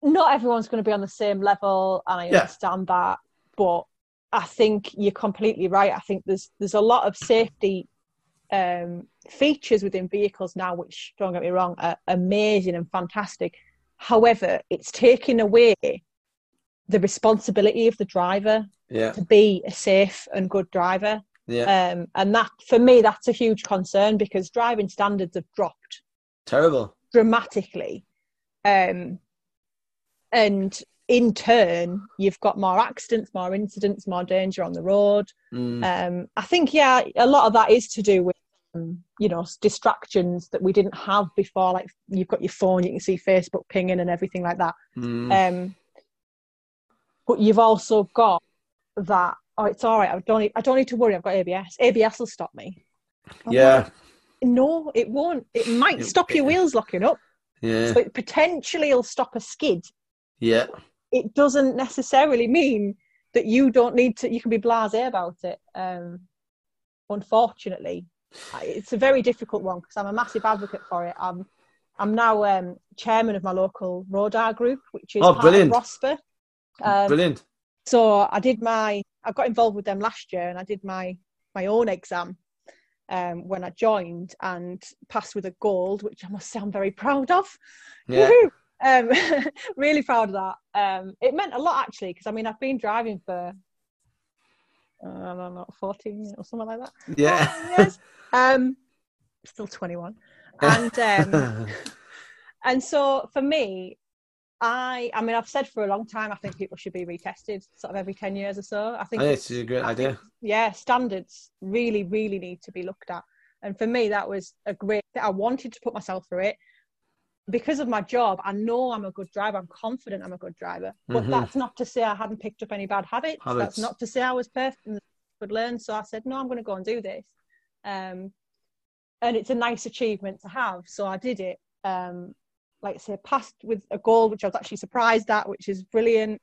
S2: not everyone's going to be on the same level, and I yeah. understand that. But I think you're completely right. I think there's there's a lot of safety um, features within vehicles now, which don't get me wrong, are amazing and fantastic. However, it's taking away the responsibility of the driver
S1: yeah.
S2: to be a safe and good driver.
S1: Yeah.
S2: Um, and that, for me, that's a huge concern because driving standards have dropped.
S1: Terrible.
S2: Dramatically. Um, and in turn, you've got more accidents, more incidents, more danger on the road. Mm. Um, I think, yeah, a lot of that is to do with, um, you know, distractions that we didn't have before. Like you've got your phone, you can see Facebook pinging and everything like that.
S1: Mm.
S2: But you've also got that oh, it's all right. I don't need, I don't need to worry. I've got ABS. ABS will stop me.
S1: I'm yeah. Like,
S2: no, it won't. It might it, stop your wheels locking up.
S1: Yeah.
S2: So it potentially will stop a skid.
S1: Yeah.
S2: It doesn't necessarily mean that you don't need to. You can be blasé about it. Um, unfortunately, it's a very difficult one because I'm a massive advocate for it. I'm I'm now um, chairman of my local RoADAR group, which is
S1: oh, brilliant.
S2: RoSPA. Um,
S1: brilliant.
S2: So I did my, I got involved with them last year, and I did my my own exam um, when I joined and passed with a gold, which I must say I'm very proud of.
S1: Yeah.
S2: um, really proud of that. Um, it meant a lot actually, because I mean I've been driving for I don't know, 14 or something like that.
S1: Yeah.
S2: Years. Um, still 21. And um, and so for me, I, I mean, I've said for a long time, I think people should be retested sort of every 10 years or so. I think
S1: I it's, it's a great I idea.
S2: Think, yeah, standards really, really need to be looked at. And for me, that was a great, I wanted to put myself through it. Because of my job, I know I'm a good driver. I'm confident I'm a good driver. But mm-hmm. that's not to say I hadn't picked up any bad habits. habits. That's not to say I was perfect and could learn. So I said, no, I'm going to go and do this. Um, and it's a nice achievement to have. So I did it. Um, like I say, passed with a goal, which I was actually surprised at, which is brilliant.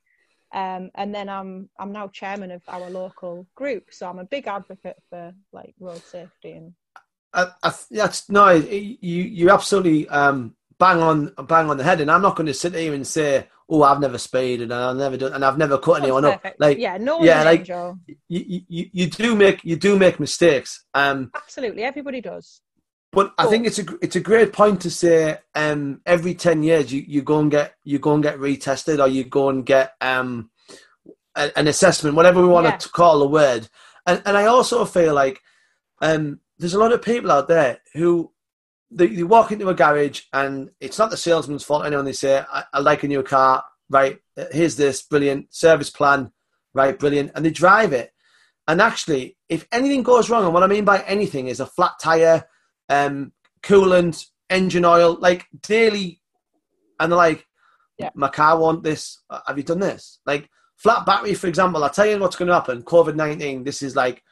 S2: Um, and then I'm I'm now chairman of our local group, so I'm a big advocate for like road safety and.
S1: I, I, that's no, you you absolutely um, bang on bang on the head, and I'm not going to sit here and say, "Oh, I've never speeded and I've never done and I've never cut anyone perfect. up." Like,
S2: yeah, no,
S1: yeah, like you, you you do make you do make mistakes. Um,
S2: absolutely, everybody does.
S1: But I think it's a it's a great point to say. Um, every ten years, you, you go and get you go and get retested, or you go and get um, a, an assessment, whatever we want yeah. to call the word. And and I also feel like um, there's a lot of people out there who they, they, walk into a garage and it's not the salesman's fault. Anyone they say, I, I like a new car, right? Here's this brilliant service plan, right? Brilliant, and they drive it. And actually, if anything goes wrong, and what I mean by anything is a flat tire um, coolant, engine oil, like daily, and they're like,
S2: yeah.
S1: my car want this. Have you done this? Like flat battery, for example. I'll tell you what's going to happen. COVID nineteen. This is like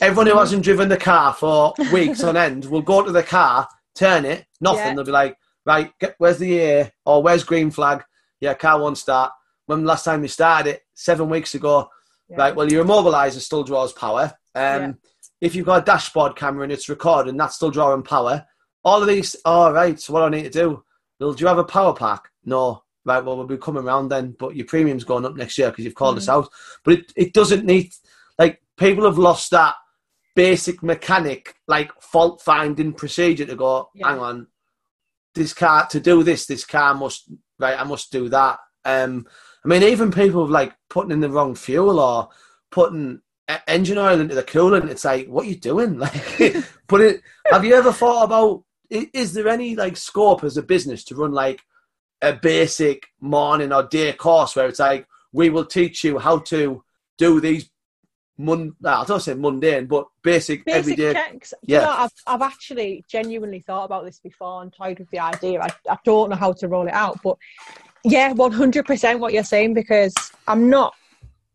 S1: everyone who hasn't driven the car for weeks on end will go to the car, turn it, nothing. Yeah. They'll be like, right, get, where's the AA or where's green flag? Yeah, car won't start. When last time you started it, seven weeks ago, yeah. right? Well, your immobilizer still draws power. Um. If you've got a dashboard camera and it's recording, that's still drawing power. All of these, all oh, right. So what do I need to do? Well, do you have a power pack? No. Right. Well, we'll be coming around then, but your premium's going up next year because you've called mm. us out. But it, it doesn't need like people have lost that basic mechanic like fault finding procedure to go. Yeah. Hang on, this car to do this, this car must right. I must do that. Um, I mean, even people like putting in the wrong fuel or putting engine oil into the coolant. It's like, what are you doing? Like, put it. Have you ever thought about? Is there any like scope as a business to run like a basic morning or day course where it's like we will teach you how to do these mun- I don't say mundane, but basic, basic everyday
S2: checks. Yeah, you know, I've I've actually genuinely thought about this before and toyed with the idea. I I don't know how to roll it out, but yeah, one hundred percent what you're saying because I'm not.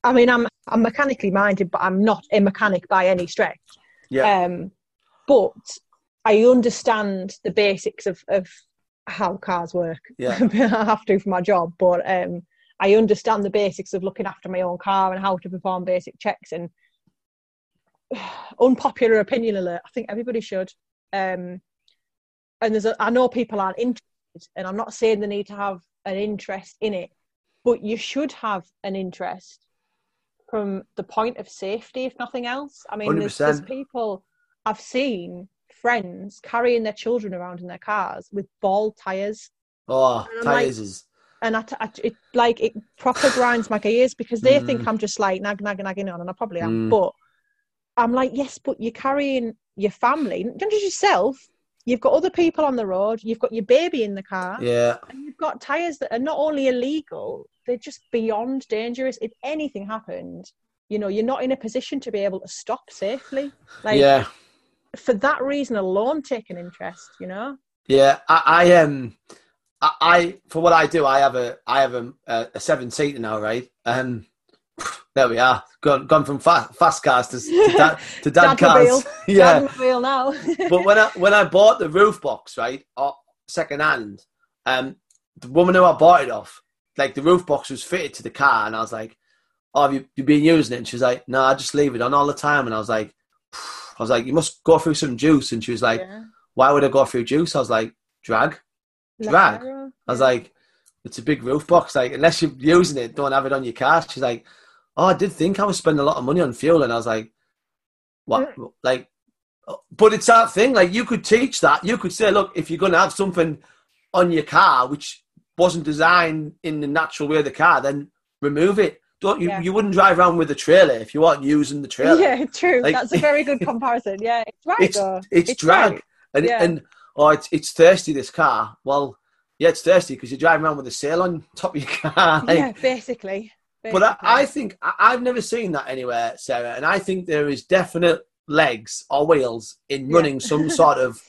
S2: I mean, I'm I'm mechanically minded, but I'm not a mechanic by any stretch. Yeah. Um, but I understand the basics of of how cars work. Yeah. I have to for my job, but um, I understand the basics of looking after my own car and how to perform basic checks. And unpopular opinion alert, I think everybody should. Um, and there's a, I know people aren't interested, and I'm not saying they need to have an interest in it, but you should have an interest from the point of safety, if nothing else. I mean, there's, there's people I've seen friends carrying their children around in their cars with ball tires.
S1: Oh, tires like, is
S2: and I, I, it like it proper grinds my gears because they mm. think I'm just like nag nag nagging on, and I probably am. Mm. But I'm like, yes, but you're carrying your family, not just yourself. You've got other people on the road. You've got your baby in the car.
S1: Yeah.
S2: And you've got tires that are not only illegal, they're just beyond dangerous. If anything happened, you know, you're not in a position to be able to stop safely. Like, yeah. For that reason alone, take an interest. You know.
S1: Yeah, I, I um I, I, for what I do, I have a I have a, a seven seater now, right? Um, there we are, gone gone from fast, fast cars to to, dad, to dad, cars.
S2: yeah, dad now.
S1: but when I when I bought the roof box, right, uh, second hand, um, the woman who I bought it off, like the roof box was fitted to the car, and I was like, "Oh, have you, you been using it?" And she was like, "No, I just leave it on all the time." And I was like, "I was like, you must go through some juice." And she was like, yeah. "Why would I go through juice?" I was like, "Drag." drag. I was like, it's a big roof box. Like, unless you're using it, don't have it on your car. She's like, oh, I did think I was spending a lot of money on fuel. And I was like, what? Mm. Like, but it's that thing. Like, you could teach that. You could say, look, if you're going to have something on your car which wasn't designed in the natural way of the car, then remove it. Don't you? Yeah. You wouldn't drive around with a trailer if you weren't using the trailer.
S2: Yeah, true. Like, That's a very good comparison. Yeah, it's right.
S1: It's, it's, it's drag, right. and yeah. and oh, it's, it's thirsty, this car. Well, yeah, it's thirsty because you're driving around with a sail on top of your car.
S2: like, yeah, basically.
S1: But I, I think I, have never seen that anywhere, Sarah, and I think there is definite legs or wheels in running yeah. some sort of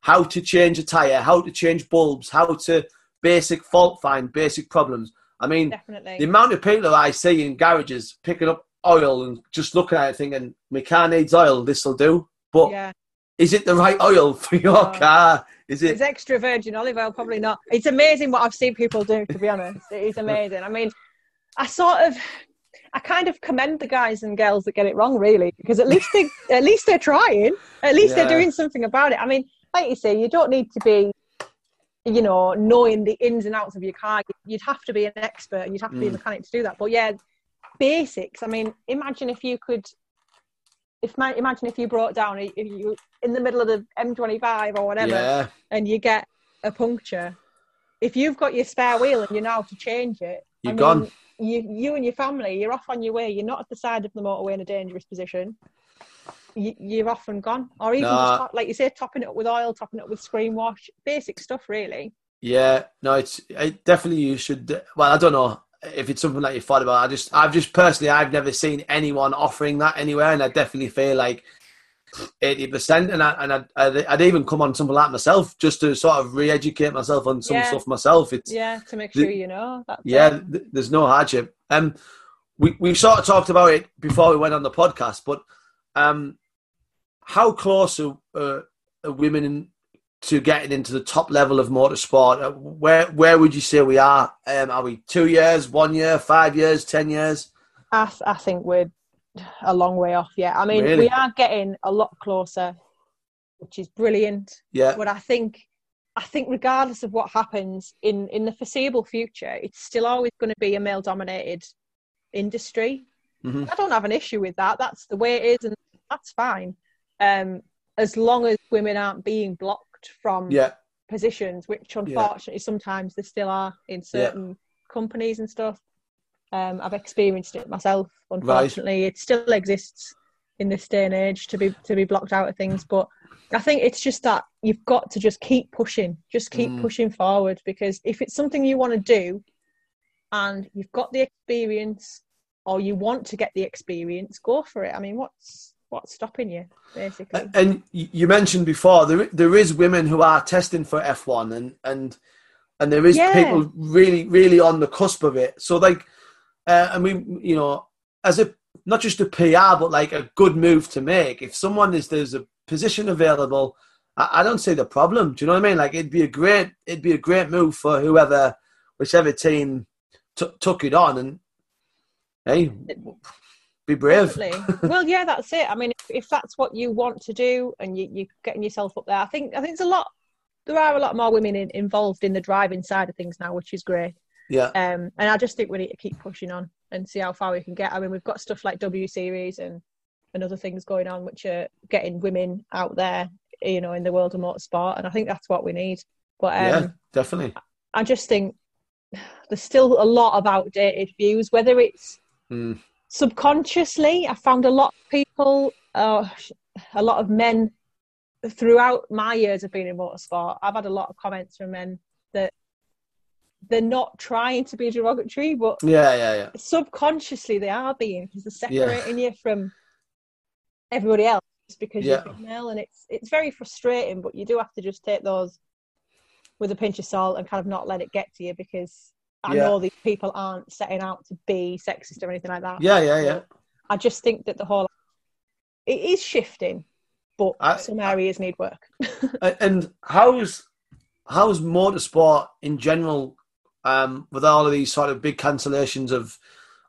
S1: how to change a tire, how to change bulbs, how to basic fault find basic problems. I mean, Definitely. the amount of people I see in garages picking up oil and just looking at it thinking, my car needs oil, this will do. But yeah. Is it the right oil for your oh. car? Is it?
S2: It's extra virgin olive oil, probably not. It's amazing what I've seen people do. To be honest, it is amazing. I mean, I sort of, I kind of commend the guys and girls that get it wrong, really, because at least they, at least they're trying. At least yeah. they're doing something about it. I mean, like you say, you don't need to be you know, knowing the ins and outs of your car. You'd have to be an expert and you'd have to be a mm. mechanic to do that. But yeah, basics. I mean, imagine if you could if imagine if you brought down if you in the middle of the M25 or whatever, yeah. and you get a puncture. If you've got your spare wheel and you know how to change it,
S1: you're I mean, gone.
S2: You, you and your family, you're off on your way. You're not at the side of the motorway in a dangerous position. You, are off and gone, or even nah. just, like you say, topping it up with oil, topping it up with screen wash, basic stuff, really.
S1: Yeah, no, it's it definitely you should. Well, I don't know if it's something that you thought about. I just, I've just personally, I've never seen anyone offering that anywhere, and I definitely feel like eighty percent. And I, and I'd, I'd, I'd, even come on something like myself just to sort of re-educate myself on some yeah. stuff myself. It's
S2: yeah, to make sure the, you know.
S1: yeah, th- there's no hardship. Um, we we sort of talked about it before we went on the podcast, but um, how close are, uh, are women to getting into the top level of motorsport? Uh, where where would you say we are? Um, are we two years, one year, five years, ten years?
S2: I, I think we're a long way off. Yeah, I mean really? we are getting a lot closer, which is brilliant.
S1: Yeah,
S2: but I think I think regardless of what happens in in the foreseeable future, it's still always going to be a male dominated industry. Mm-hmm. I don't have an issue with that. That's the way it is, and that's fine. Um, as long as women aren't being blocked from
S1: yeah.
S2: positions, which unfortunately yeah. sometimes there still are in certain yeah. companies and stuff. Um, I've experienced it myself. Unfortunately, right. it still exists in this day and age to be to be blocked out of things. But I think it's just that you've got to just keep pushing, just keep mm. pushing forward because if it's something you want to do, and you've got the experience, or you want to get the experience, go for it. I mean, what's what's stopping you, basically?
S1: And you mentioned before there there is women who are testing for F one, and and and there is yeah. people really really on the cusp of it. So like uh, and we, you know, as a not just a PR, but like a good move to make. If someone is there's a position available, I, I don't see the problem. Do you know what I mean? Like it'd be a great, it'd be a great move for whoever, whichever team t- took it on, and hey, be brave.
S2: well, yeah, that's it. I mean, if, if that's what you want to do, and you, you're getting yourself up there, I think I think there's a lot. There are a lot more women in, involved in the driving side of things now, which is great.
S1: Yeah.
S2: Um, and I just think we need to keep pushing on and see how far we can get. I mean, we've got stuff like W Series and and other things going on which are getting women out there, you know, in the world of motorsport, and I think that's what we need. But um, yeah,
S1: definitely.
S2: I just think there's still a lot of outdated views, whether it's mm. subconsciously. I found a lot of people, uh, a lot of men throughout my years of being in motorsport. I've had a lot of comments from men they're not trying to be derogatory, but
S1: yeah, yeah, yeah.
S2: Subconsciously, they are being because they're separating yeah. you from everybody else just because yeah. you're female, and it's it's very frustrating. But you do have to just take those with a pinch of salt and kind of not let it get to you because I yeah. know these people aren't setting out to be sexist or anything like that.
S1: Yeah, yeah, yeah.
S2: I just think that the whole it is shifting, but I, some areas need work.
S1: and how's how's motorsport in general um, with all of these sort of big cancellations of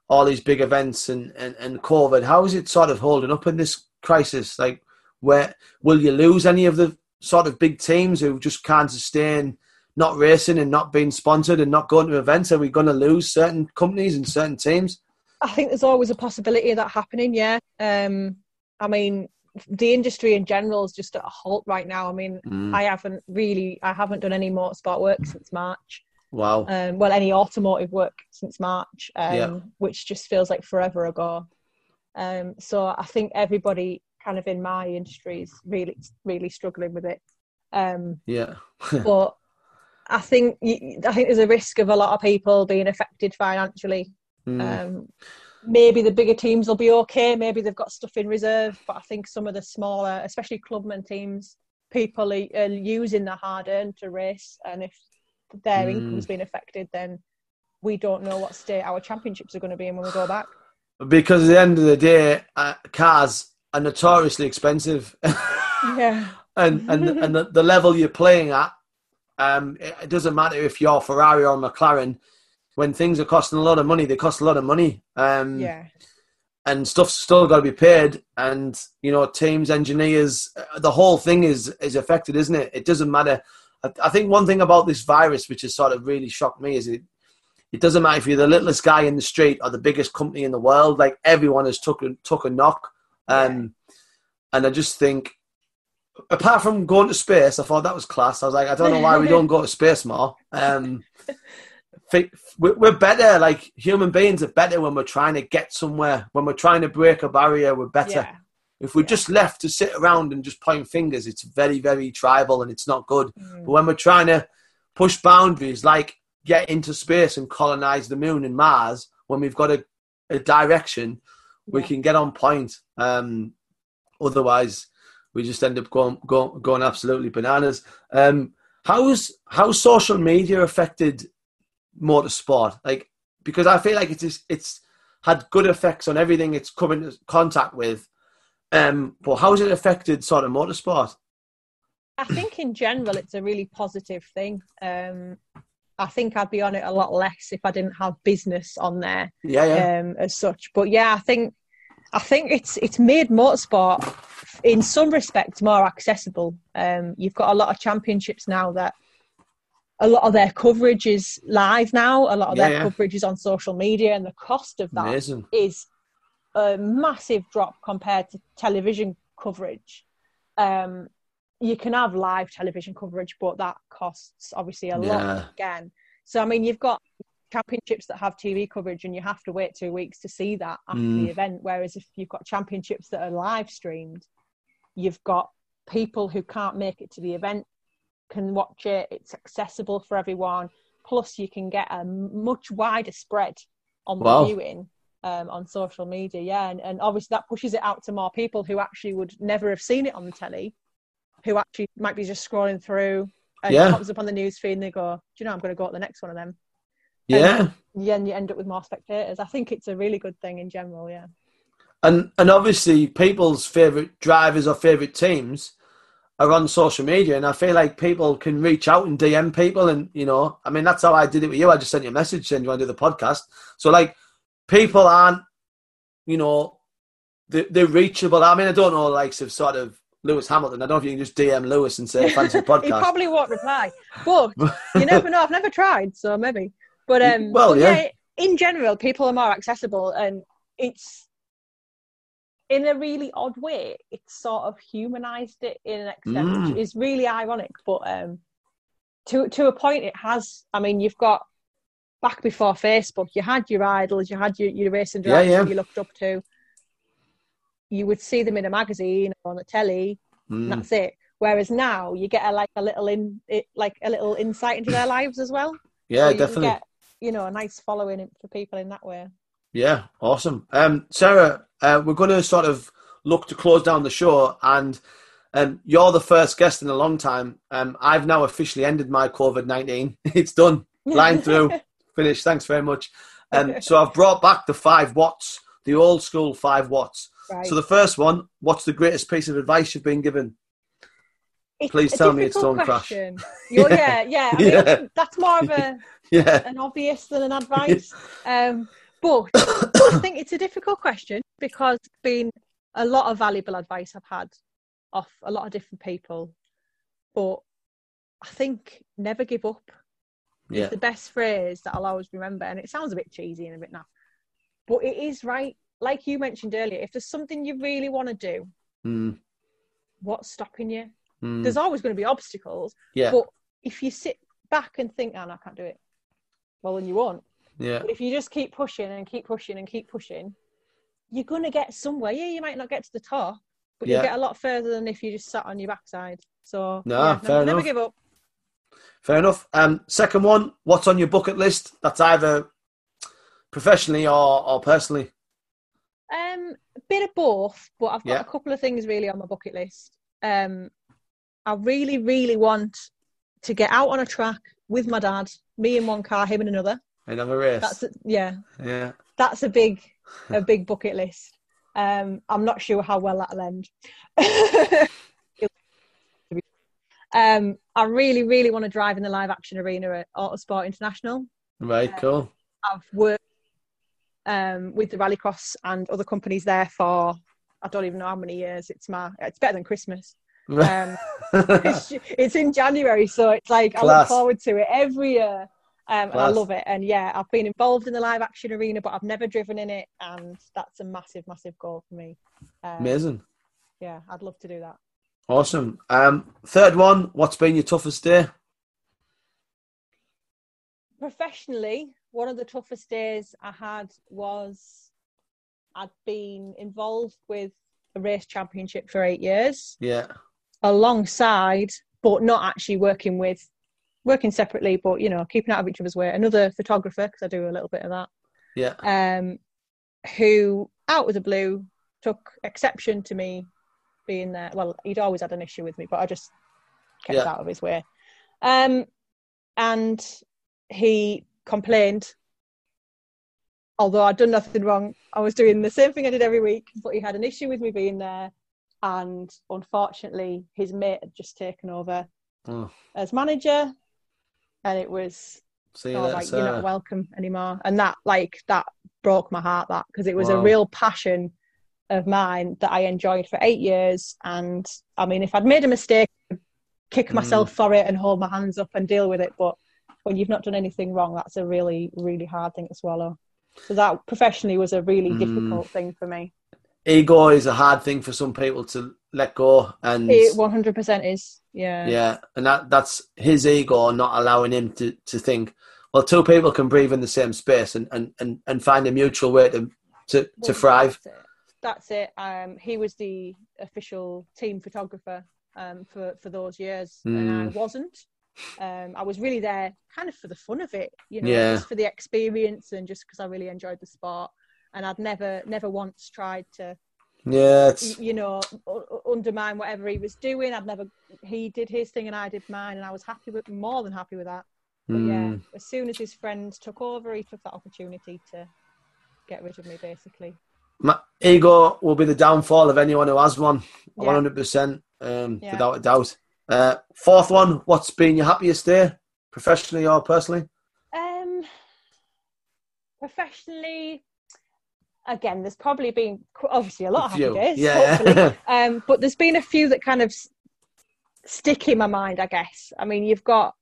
S1: all these big events and, and, and COVID, how is it sort of holding up in this crisis? Like, where will you lose any of the sort of big teams who just can't sustain not racing and not being sponsored and not going to events? Are we going to lose certain companies and certain teams?
S2: I think there's always a possibility of that happening. Yeah. Um, I mean, the industry in general is just at a halt right now. I mean, mm. I haven't really, I haven't done any more motorsport work since March.
S1: Wow.
S2: Um, well, any automotive work since March, um, yeah. which just feels like forever ago. Um, so I think everybody kind of in my industry is really, really struggling with it. Um,
S1: yeah.
S2: but I think I think there's a risk of a lot of people being affected financially. Mm. maybe the bigger teams will be okay. Maybe they've got stuff in reserve, but I think some of the smaller, especially clubman teams, people are, are using the hard earned to race, and if their mm. income's been affected, then we don't know what state our championships are going to be in when we go back.
S1: Because at the end of the day, uh, cars are notoriously expensive.
S2: yeah.
S1: and and and the, the, level you're playing at, um, it, it, doesn't matter if you're Ferrari or McLaren. When things are costing a lot of money, they cost a lot of money. Um,
S2: yeah.
S1: And stuff's still got to be paid, and you know, teams, engineers, uh, the whole thing is is affected, isn't it? It doesn't matter I, think one thing about this virus, which has sort of really shocked me, is it it doesn't matter if you're the littlest guy in the street or the biggest company in the world. Like everyone has took a, took a knock, um, and I just think, apart from going to space, I thought that was class. I was like, I don't know why we don't go to space more. Um, we're better. Like human beings are better when we're trying to get somewhere. When we're trying to break a barrier, we're better. Yeah. If we're yeah. just left to sit around and just point fingers, it's very, very tribal and it's not good. Mm. But when we're trying to push boundaries, like get into space and colonize the moon and Mars, when we've got a, a direction, yeah. we can get on point. Um, otherwise, we just end up going, going, going absolutely bananas. Um, how's how social media affected motorsport? Like, because I feel like it's it's had good effects on everything it's come into contact with, um, but how has it affected sort of motorsport?
S2: I think in general it's a really positive thing. Um, I think I'd be on it a lot less if I didn't have business on there.
S1: Yeah, yeah.
S2: Um, as such, but yeah, I think I think it's it's made motorsport in some respects more accessible. Um, you've got a lot of championships now that a lot of their coverage is live now. A lot of
S1: Yeah,
S2: their
S1: yeah.
S2: coverage is on social media, and the cost of that is
S1: Amazing.
S2: A massive drop compared to television coverage. Um, you can have live television coverage, but that costs obviously a
S1: Yeah.
S2: lot again. So I mean, you've got championships that have TV coverage, and you have to wait two weeks to see that after
S1: Mm.
S2: the event. Whereas if you've got championships that are live streamed, you've got people who can't make it to the event can watch it. It's accessible for everyone. Plus, you can get a much wider spread on the viewing um, on social media. Yeah, and, and obviously that pushes it out to more people who actually would never have seen it on the telly, who actually might be just scrolling through and
S1: Yeah.
S2: it pops up on the news feed and they go, "Do you know I'm going to go to the next one of them?"
S1: Yeah.
S2: Yeah, and you end up with more spectators. I think it's a really good thing in general. Yeah.
S1: And and obviously people's favourite drivers or favourite teams are on social media and I feel like people can reach out and DM people and you know, I mean that's how I did it with you. I just sent you a message saying you want to do the podcast. So like people aren't, you know, they they're reachable. I mean I don't know likes of sort of Lewis Hamilton. I don't know if you can just DM Lewis and say fancy a
S2: he probably won't reply, but you never know. I've never tried, so maybe. But um,
S1: Well,
S2: but
S1: yeah.
S2: In general, people are more accessible, and it's in a really odd way. It's sort of humanized it in an extent,
S1: Mm.
S2: which is really ironic. But um, to to a point, it has. I mean, you've got back before Facebook, you had your idols, you had your, your racing
S1: Yeah,
S2: drivers
S1: yeah.
S2: that you looked up to. You would see them in a magazine or on the telly, and
S1: Mm.
S2: that's it. Whereas now you get a, like a little in, it, like a little insight into their lives as well.
S1: Yeah,
S2: So you
S1: definitely.
S2: Get, you know, a nice following for people in that way.
S1: Yeah, awesome. Um, Sarah, uh, we're going to sort of look to close down the show, and um, you're the first guest in a long time. Um, I've now officially ended my COVID nineteen. It's done, line through, finished. Thanks very much. Um, so I've brought back the five whats, the old school five whats.
S2: Right.
S1: So the first one, what's the greatest piece of advice you've been given?
S2: It's
S1: please tell me it's Don't Crash.
S2: You're- yeah, yeah. I mean,
S1: Yeah.
S2: that's more of a
S1: Yeah,
S2: an obvious than an advice. Um, but I think it's a difficult question because it's been a lot of valuable advice I've had off a lot of different people. But I think never give up
S1: yeah,
S2: is the best phrase that I'll always remember. And it sounds a bit cheesy and a bit naff, but it is right. Like you mentioned earlier, if there's something you really want to do,
S1: mm,
S2: what's stopping you?
S1: mm,
S2: There's always going to be obstacles,
S1: yeah,
S2: but if you sit back and think, "Oh, no, I can't do it," well, then you won't.
S1: yeah,
S2: But if you just keep pushing and keep pushing and keep pushing, you're going to get somewhere. Yeah, you might not get to the top, but
S1: Yeah.
S2: you'll get a lot further than if you just sat on your backside. So,
S1: No,
S2: yeah, never, never give up.
S1: Fair enough. Um, second one, what's on your bucket list? That's either professionally or, or personally.
S2: Um, a bit of both, but I've got
S1: Yeah.
S2: a couple of things really on my bucket list. Um, I really, really want to get out on a track with my dad, me in one car, him in another.
S1: Another race.
S2: That's a, yeah,
S1: yeah.
S2: that's a big, a big bucket list. Um, I'm not sure how well that'll end. um, I really, really want to drive in the live action arena at Autosport International.
S1: Right, cool.
S2: I've worked um, with the Rallycross and other companies there for I don't even know how many years. It's my it's better than Christmas. Um, it's, it's in January, so it's like I look forward to it every year. Um, and I love it. And yeah, I've been involved in the live action arena, but I've never driven in it, and that's a massive, massive goal for me. Um,
S1: Amazing.
S2: Yeah, I'd love to do that.
S1: Awesome. Um, third one, what's been your toughest day?
S2: Professionally, one of the toughest days I had was I'd been involved with a race championship for eight years.
S1: Yeah.
S2: alongside, but not actually working with, working separately, but you know, keeping out of each other's way. Another photographer, because I do a little bit of that,
S1: Yeah.
S2: um, who out of the blue took exception to me being there. Well, he'd always had an issue with me, but I just kept
S1: Yeah.
S2: out of his way. Um, and he complained. Although I'd done nothing wrong, I was doing the same thing I did every week, but he had an issue with me being there and unfortunately, his mate had just taken over
S1: Oh,
S2: as manager, and it was
S1: see
S2: oh, like you're not welcome anymore. And that like that broke my heart. That because it was a real passion of mine that I enjoyed for eight years. And I mean, if I'd made a mistake, I'd kick
S1: Mm.
S2: myself for it and hold my hands up and deal with it. But when you've not done anything wrong, that's a really really hard thing to swallow. So that professionally was a really
S1: Mm.
S2: difficult thing for me.
S1: Ego is a hard thing for some people to let go, and
S2: It 100% is. Yeah.
S1: yeah, and that that's his ego not allowing him to, to think. Well, two people can breathe in the same space and, and, and, and find a mutual way to to, to thrive.
S2: That's it. Um, he was the official team photographer um, for for those years, and I
S1: Mm.
S2: wasn't. Um, I was really there, kind of for the fun of it, you know,
S1: Yeah.
S2: just for the experience and just because I really enjoyed the sport. And I'd never, never once tried to,
S1: Yeah,
S2: you know, undermine whatever he was doing. I'd never. He did his thing and I did mine, and I was happy with, more than happy with that. But yeah,
S1: mm,
S2: as soon as his friends took over, he took that opportunity to get rid of me, basically.
S1: My ego will be the downfall of anyone who has one.
S2: Yeah.
S1: One hundred percent, um,
S2: Yeah.
S1: without a doubt. Uh, fourth one, what's been your happiest day, professionally or personally?
S2: Um, professionally, again, there's probably been obviously a lot of happy days,
S1: Yeah,
S2: um, but there's been a few that kind of stick in my mind, I guess. I mean, you've got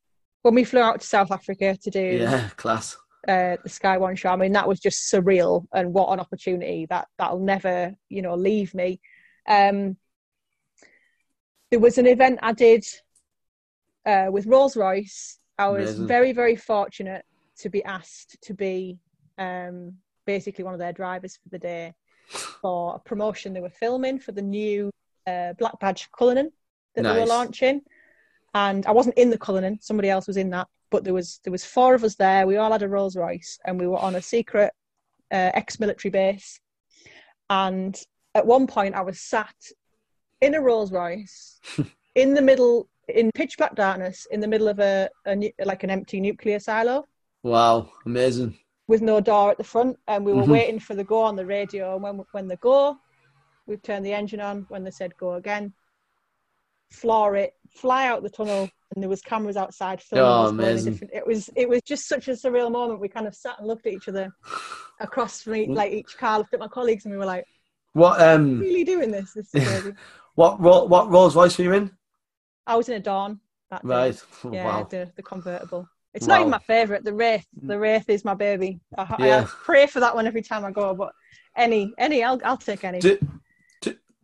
S2: when we flew out to South Africa to do
S1: yeah, class.
S2: Uh, the Sky One show. I mean, that was just surreal, and what an opportunity that that'll never, you know, leave me. Um, there was an event I did uh, with Rolls Royce. I was
S1: Amazing.
S2: very, very fortunate to be asked to be um, basically one of their drivers for the day for a promotion they were filming for the new uh, Black Badge Cullinan that they were launching. And I wasn't in the Cullinan; somebody else was in that. But there was there was four of us there. We all had a Rolls Royce, and we were on a secret uh, ex-military base. And at one point, I was sat in a Rolls Royce in the middle, in pitch black darkness, in the middle of a, a like an empty nuclear silo
S1: Wow, amazing.
S2: with no door at the front, and we were
S1: Mhm.
S2: waiting for the go on the radio. And when when they go, we turned the engine on. When they said go again, floor it, fly out the tunnel, and there was cameras outside filming
S1: Oh,
S2: us going in
S1: amazing.
S2: different. It was it was just such a surreal moment. We kind of sat and looked at each other across from each, like each car, looked at my colleagues, and we were like,
S1: What um,
S2: "Really doing this? This is crazy."
S1: what ro- what Rolls Royce were you in?
S2: I was in a Dawn that day.
S1: Right.
S2: Yeah,
S1: Wow.
S2: the, the convertible. It's not even my favourite. The Wraith, the Wraith is my baby. I,
S1: Yeah.
S2: I pray for that one every time I go. But any, any, I'll, I'll take any.
S1: Do,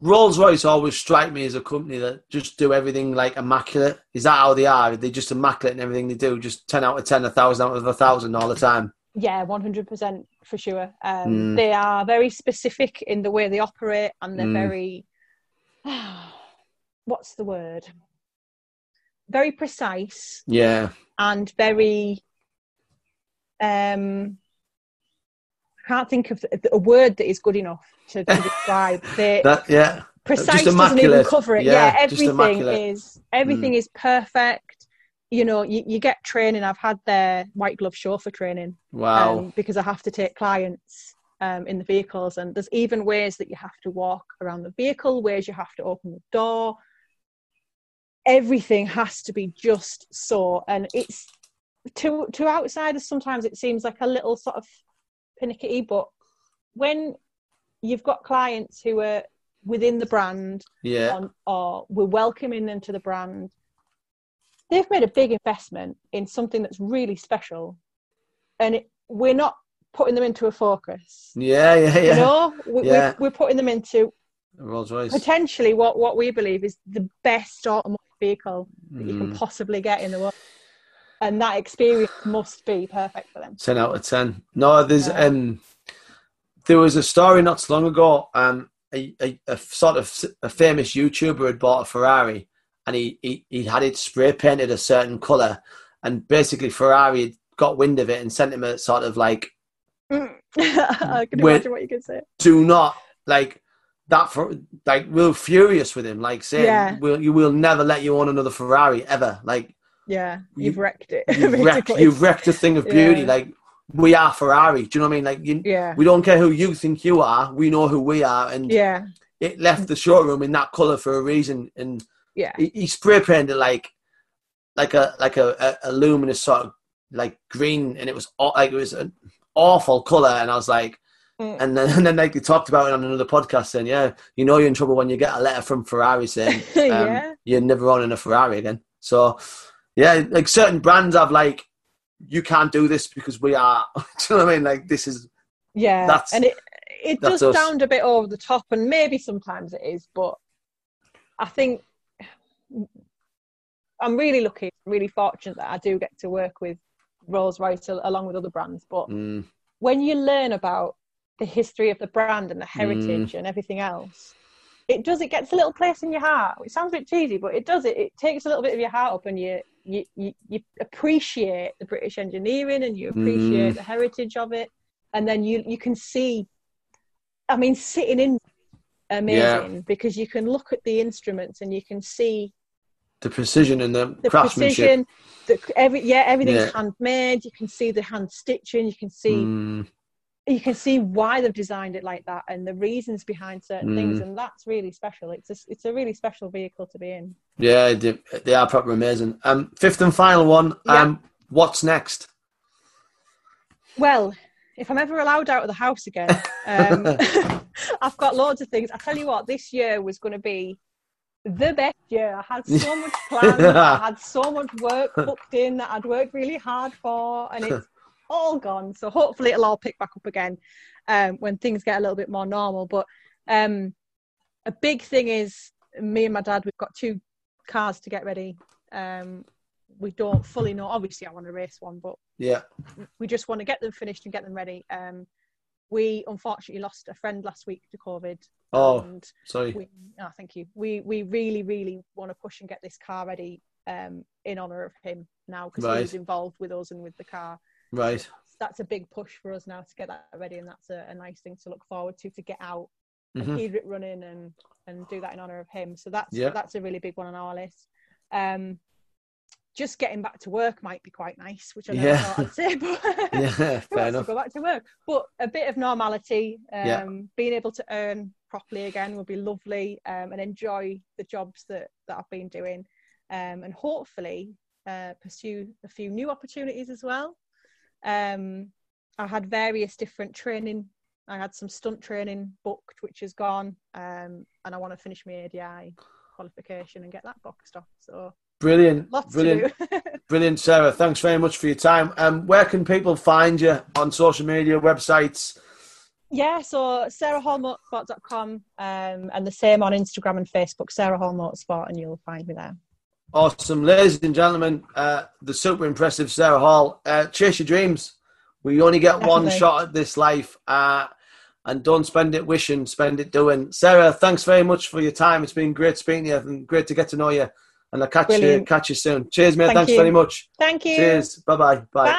S1: Rolls Royce always strike me as a company that just do everything like immaculate. Is that how they are? They just immaculate in everything they do? Just ten out of ten, a thousand out of a thousand all the time.
S2: Yeah, one hundred percent for sure. Um,
S1: Mm.
S2: They are very specific in the way they operate, and they're
S1: Mm.
S2: very. What's the word? Very precise
S1: Yeah.
S2: and very. Um, can't think of a word that is good enough to, to describe. They,
S1: That yeah.
S2: precise
S1: just
S2: doesn't even cover it.
S1: Yeah,
S2: Yeah, everything is everything is perfect. You know, you, you get training. I've had their white glove chauffeur training
S1: Wow.
S2: um, because I have to take clients um, in the vehicles, and there's even ways that you have to walk around the vehicle, ways you have to open the door. Everything has to be just so, and it's to to outsiders. Sometimes it seems like a little sort of pinicky, but when you've got clients who are within the brand
S1: yeah.
S2: on, or we're welcoming them to the brand, they've made a big investment in something that's really special, and it, we're not putting them into a focus.
S1: Yeah. Yeah. Yeah.
S2: You know, we,
S1: Yeah.
S2: we're, we're putting them into
S1: Rolls Royce.
S2: potentially what what we believe is the best automotive vehicle that you can
S1: Mm.
S2: possibly get in the world, and that experience must be perfect for them.
S1: Ten out of ten. No, there's
S2: Yeah.
S1: um, there was a story not so long ago. Um, a, a, a sort of a famous YouTuber had bought a Ferrari, and he, he he had it spray painted a certain color, and basically Ferrari had got wind of it and sent him a sort of like,
S2: I can imagine what you could say.
S1: do not like that for like we're furious with him, like saying
S2: Yeah.
S1: we'll you will never let you own another Ferrari ever, like.
S2: Yeah,
S1: You-
S2: you've wrecked it.
S1: You've wrecked, you've wrecked a thing of beauty.
S2: Yeah.
S1: Like we are Ferrari. Do you know what I mean? Like you,
S2: yeah,
S1: we don't care who you think you are. We know who we are, and
S2: yeah,
S1: it left the showroom in that color for a reason, and
S2: yeah,
S1: he, he spray painted like like a like a, a, a luminous sort of like green, and it was like it was an awful color, and I was like.
S2: Mm.
S1: And then, and then, like they talked about it on another podcast, saying, "Yeah, you know you're in trouble when you get a letter from Ferrari saying um,
S2: Yeah.
S1: you're never owning a Ferrari again." So, yeah, like certain brands have like, you can't do this because we are. do you know what I mean? Like this is
S2: yeah,
S1: That's-
S2: and it it does
S1: us.
S2: sound a bit over the top, and maybe sometimes it is, but I think I'm really lucky, really fortunate that I do get to work with Rolls Royce along with other brands. But
S1: mm,
S2: when you learn about the history of the brand and the heritage and everything else, it does. It gets a little place in your heart. It sounds a bit cheesy, but it does. It, it takes a little bit of your heart up, and you you you, you appreciate the British engineering and you appreciate
S1: Mm.
S2: the heritage of it, and then you you can see. I mean, sitting in amazing because you can look at the instruments and you can see
S1: the precision and the,
S2: the
S1: craftsmanship.
S2: precision. The, every yeah, everything's
S1: Yeah.
S2: handmade. You can see the hand stitching. You can see
S1: Mm,
S2: you can see why they've designed it like that and the reasons behind certain things
S1: Mm.
S2: and that's really special it's a, it's a really special vehicle to be in
S1: yeah, they, they are proper amazing. Um, fifth and final one.
S2: Yeah.
S1: Um, what's next?
S2: well if i'm ever allowed out of the house again um, i've got loads of things i tell you what this year was going to be the best year i had so much planned i had so much work booked in that i'd worked really hard for and it's all gone so hopefully it'll all pick back up again um, when things get a little bit more normal but um, a big thing is me and my dad we've got two cars to get ready um, we don't fully know obviously i want to race one but
S1: Yeah.
S2: we just want to get them finished and get them ready um, we unfortunately lost a friend last week to covid
S1: Oh,
S2: and
S1: sorry.
S2: we, oh, thank you. We we really really want to push and get this car ready um, in honor of him now because
S1: Right.
S2: he was involved with us and with the car.
S1: Right.
S2: That's a big push for us now to get that ready, and that's a, a nice thing to look forward to to get out and
S1: Mhm.
S2: hear it running and and do that in honor of him. So that's
S1: Yeah.
S2: that's a really big one on our list. Um, just getting back to work might be quite nice, which I never
S1: Yeah.
S2: thought I'd say, but
S1: Yeah, fair enough.
S2: go back to work. But a bit of normality, um,
S1: Yeah.
S2: being able to earn properly again would be lovely, um, and enjoy the jobs that that I've been doing, um, and hopefully uh, pursue a few new opportunities as well. Um, I had various different training. I had some stunt training booked, which is gone, um, and I want to finish my ADI qualification and get that boxed off. So
S1: Brilliant.
S2: lots
S1: Brilliant.
S2: to do.
S1: Brilliant, Sarah. Thanks very much for your time. Um, where can people find you on social media, websites?
S2: Yeah, so sarahhallmotorsport.com um, and the same on Instagram and Facebook, Sarah Hall Motorsport, and you'll find me there.
S1: Awesome. Ladies and gentlemen, uh, the super impressive Sarah Hall. Uh, chase your dreams. We only get one shot at this life. Uh, and don't spend it wishing, spend it doing. Sarah, thanks very much for your time. It's been great speaking to you and great to get to know you. And I'll catch you catch you soon. Cheers, mate.
S2: Thank
S1: thanks
S2: you.
S1: very much.
S2: Thank you.
S1: Cheers. Bye-bye. Bye.
S2: Bye.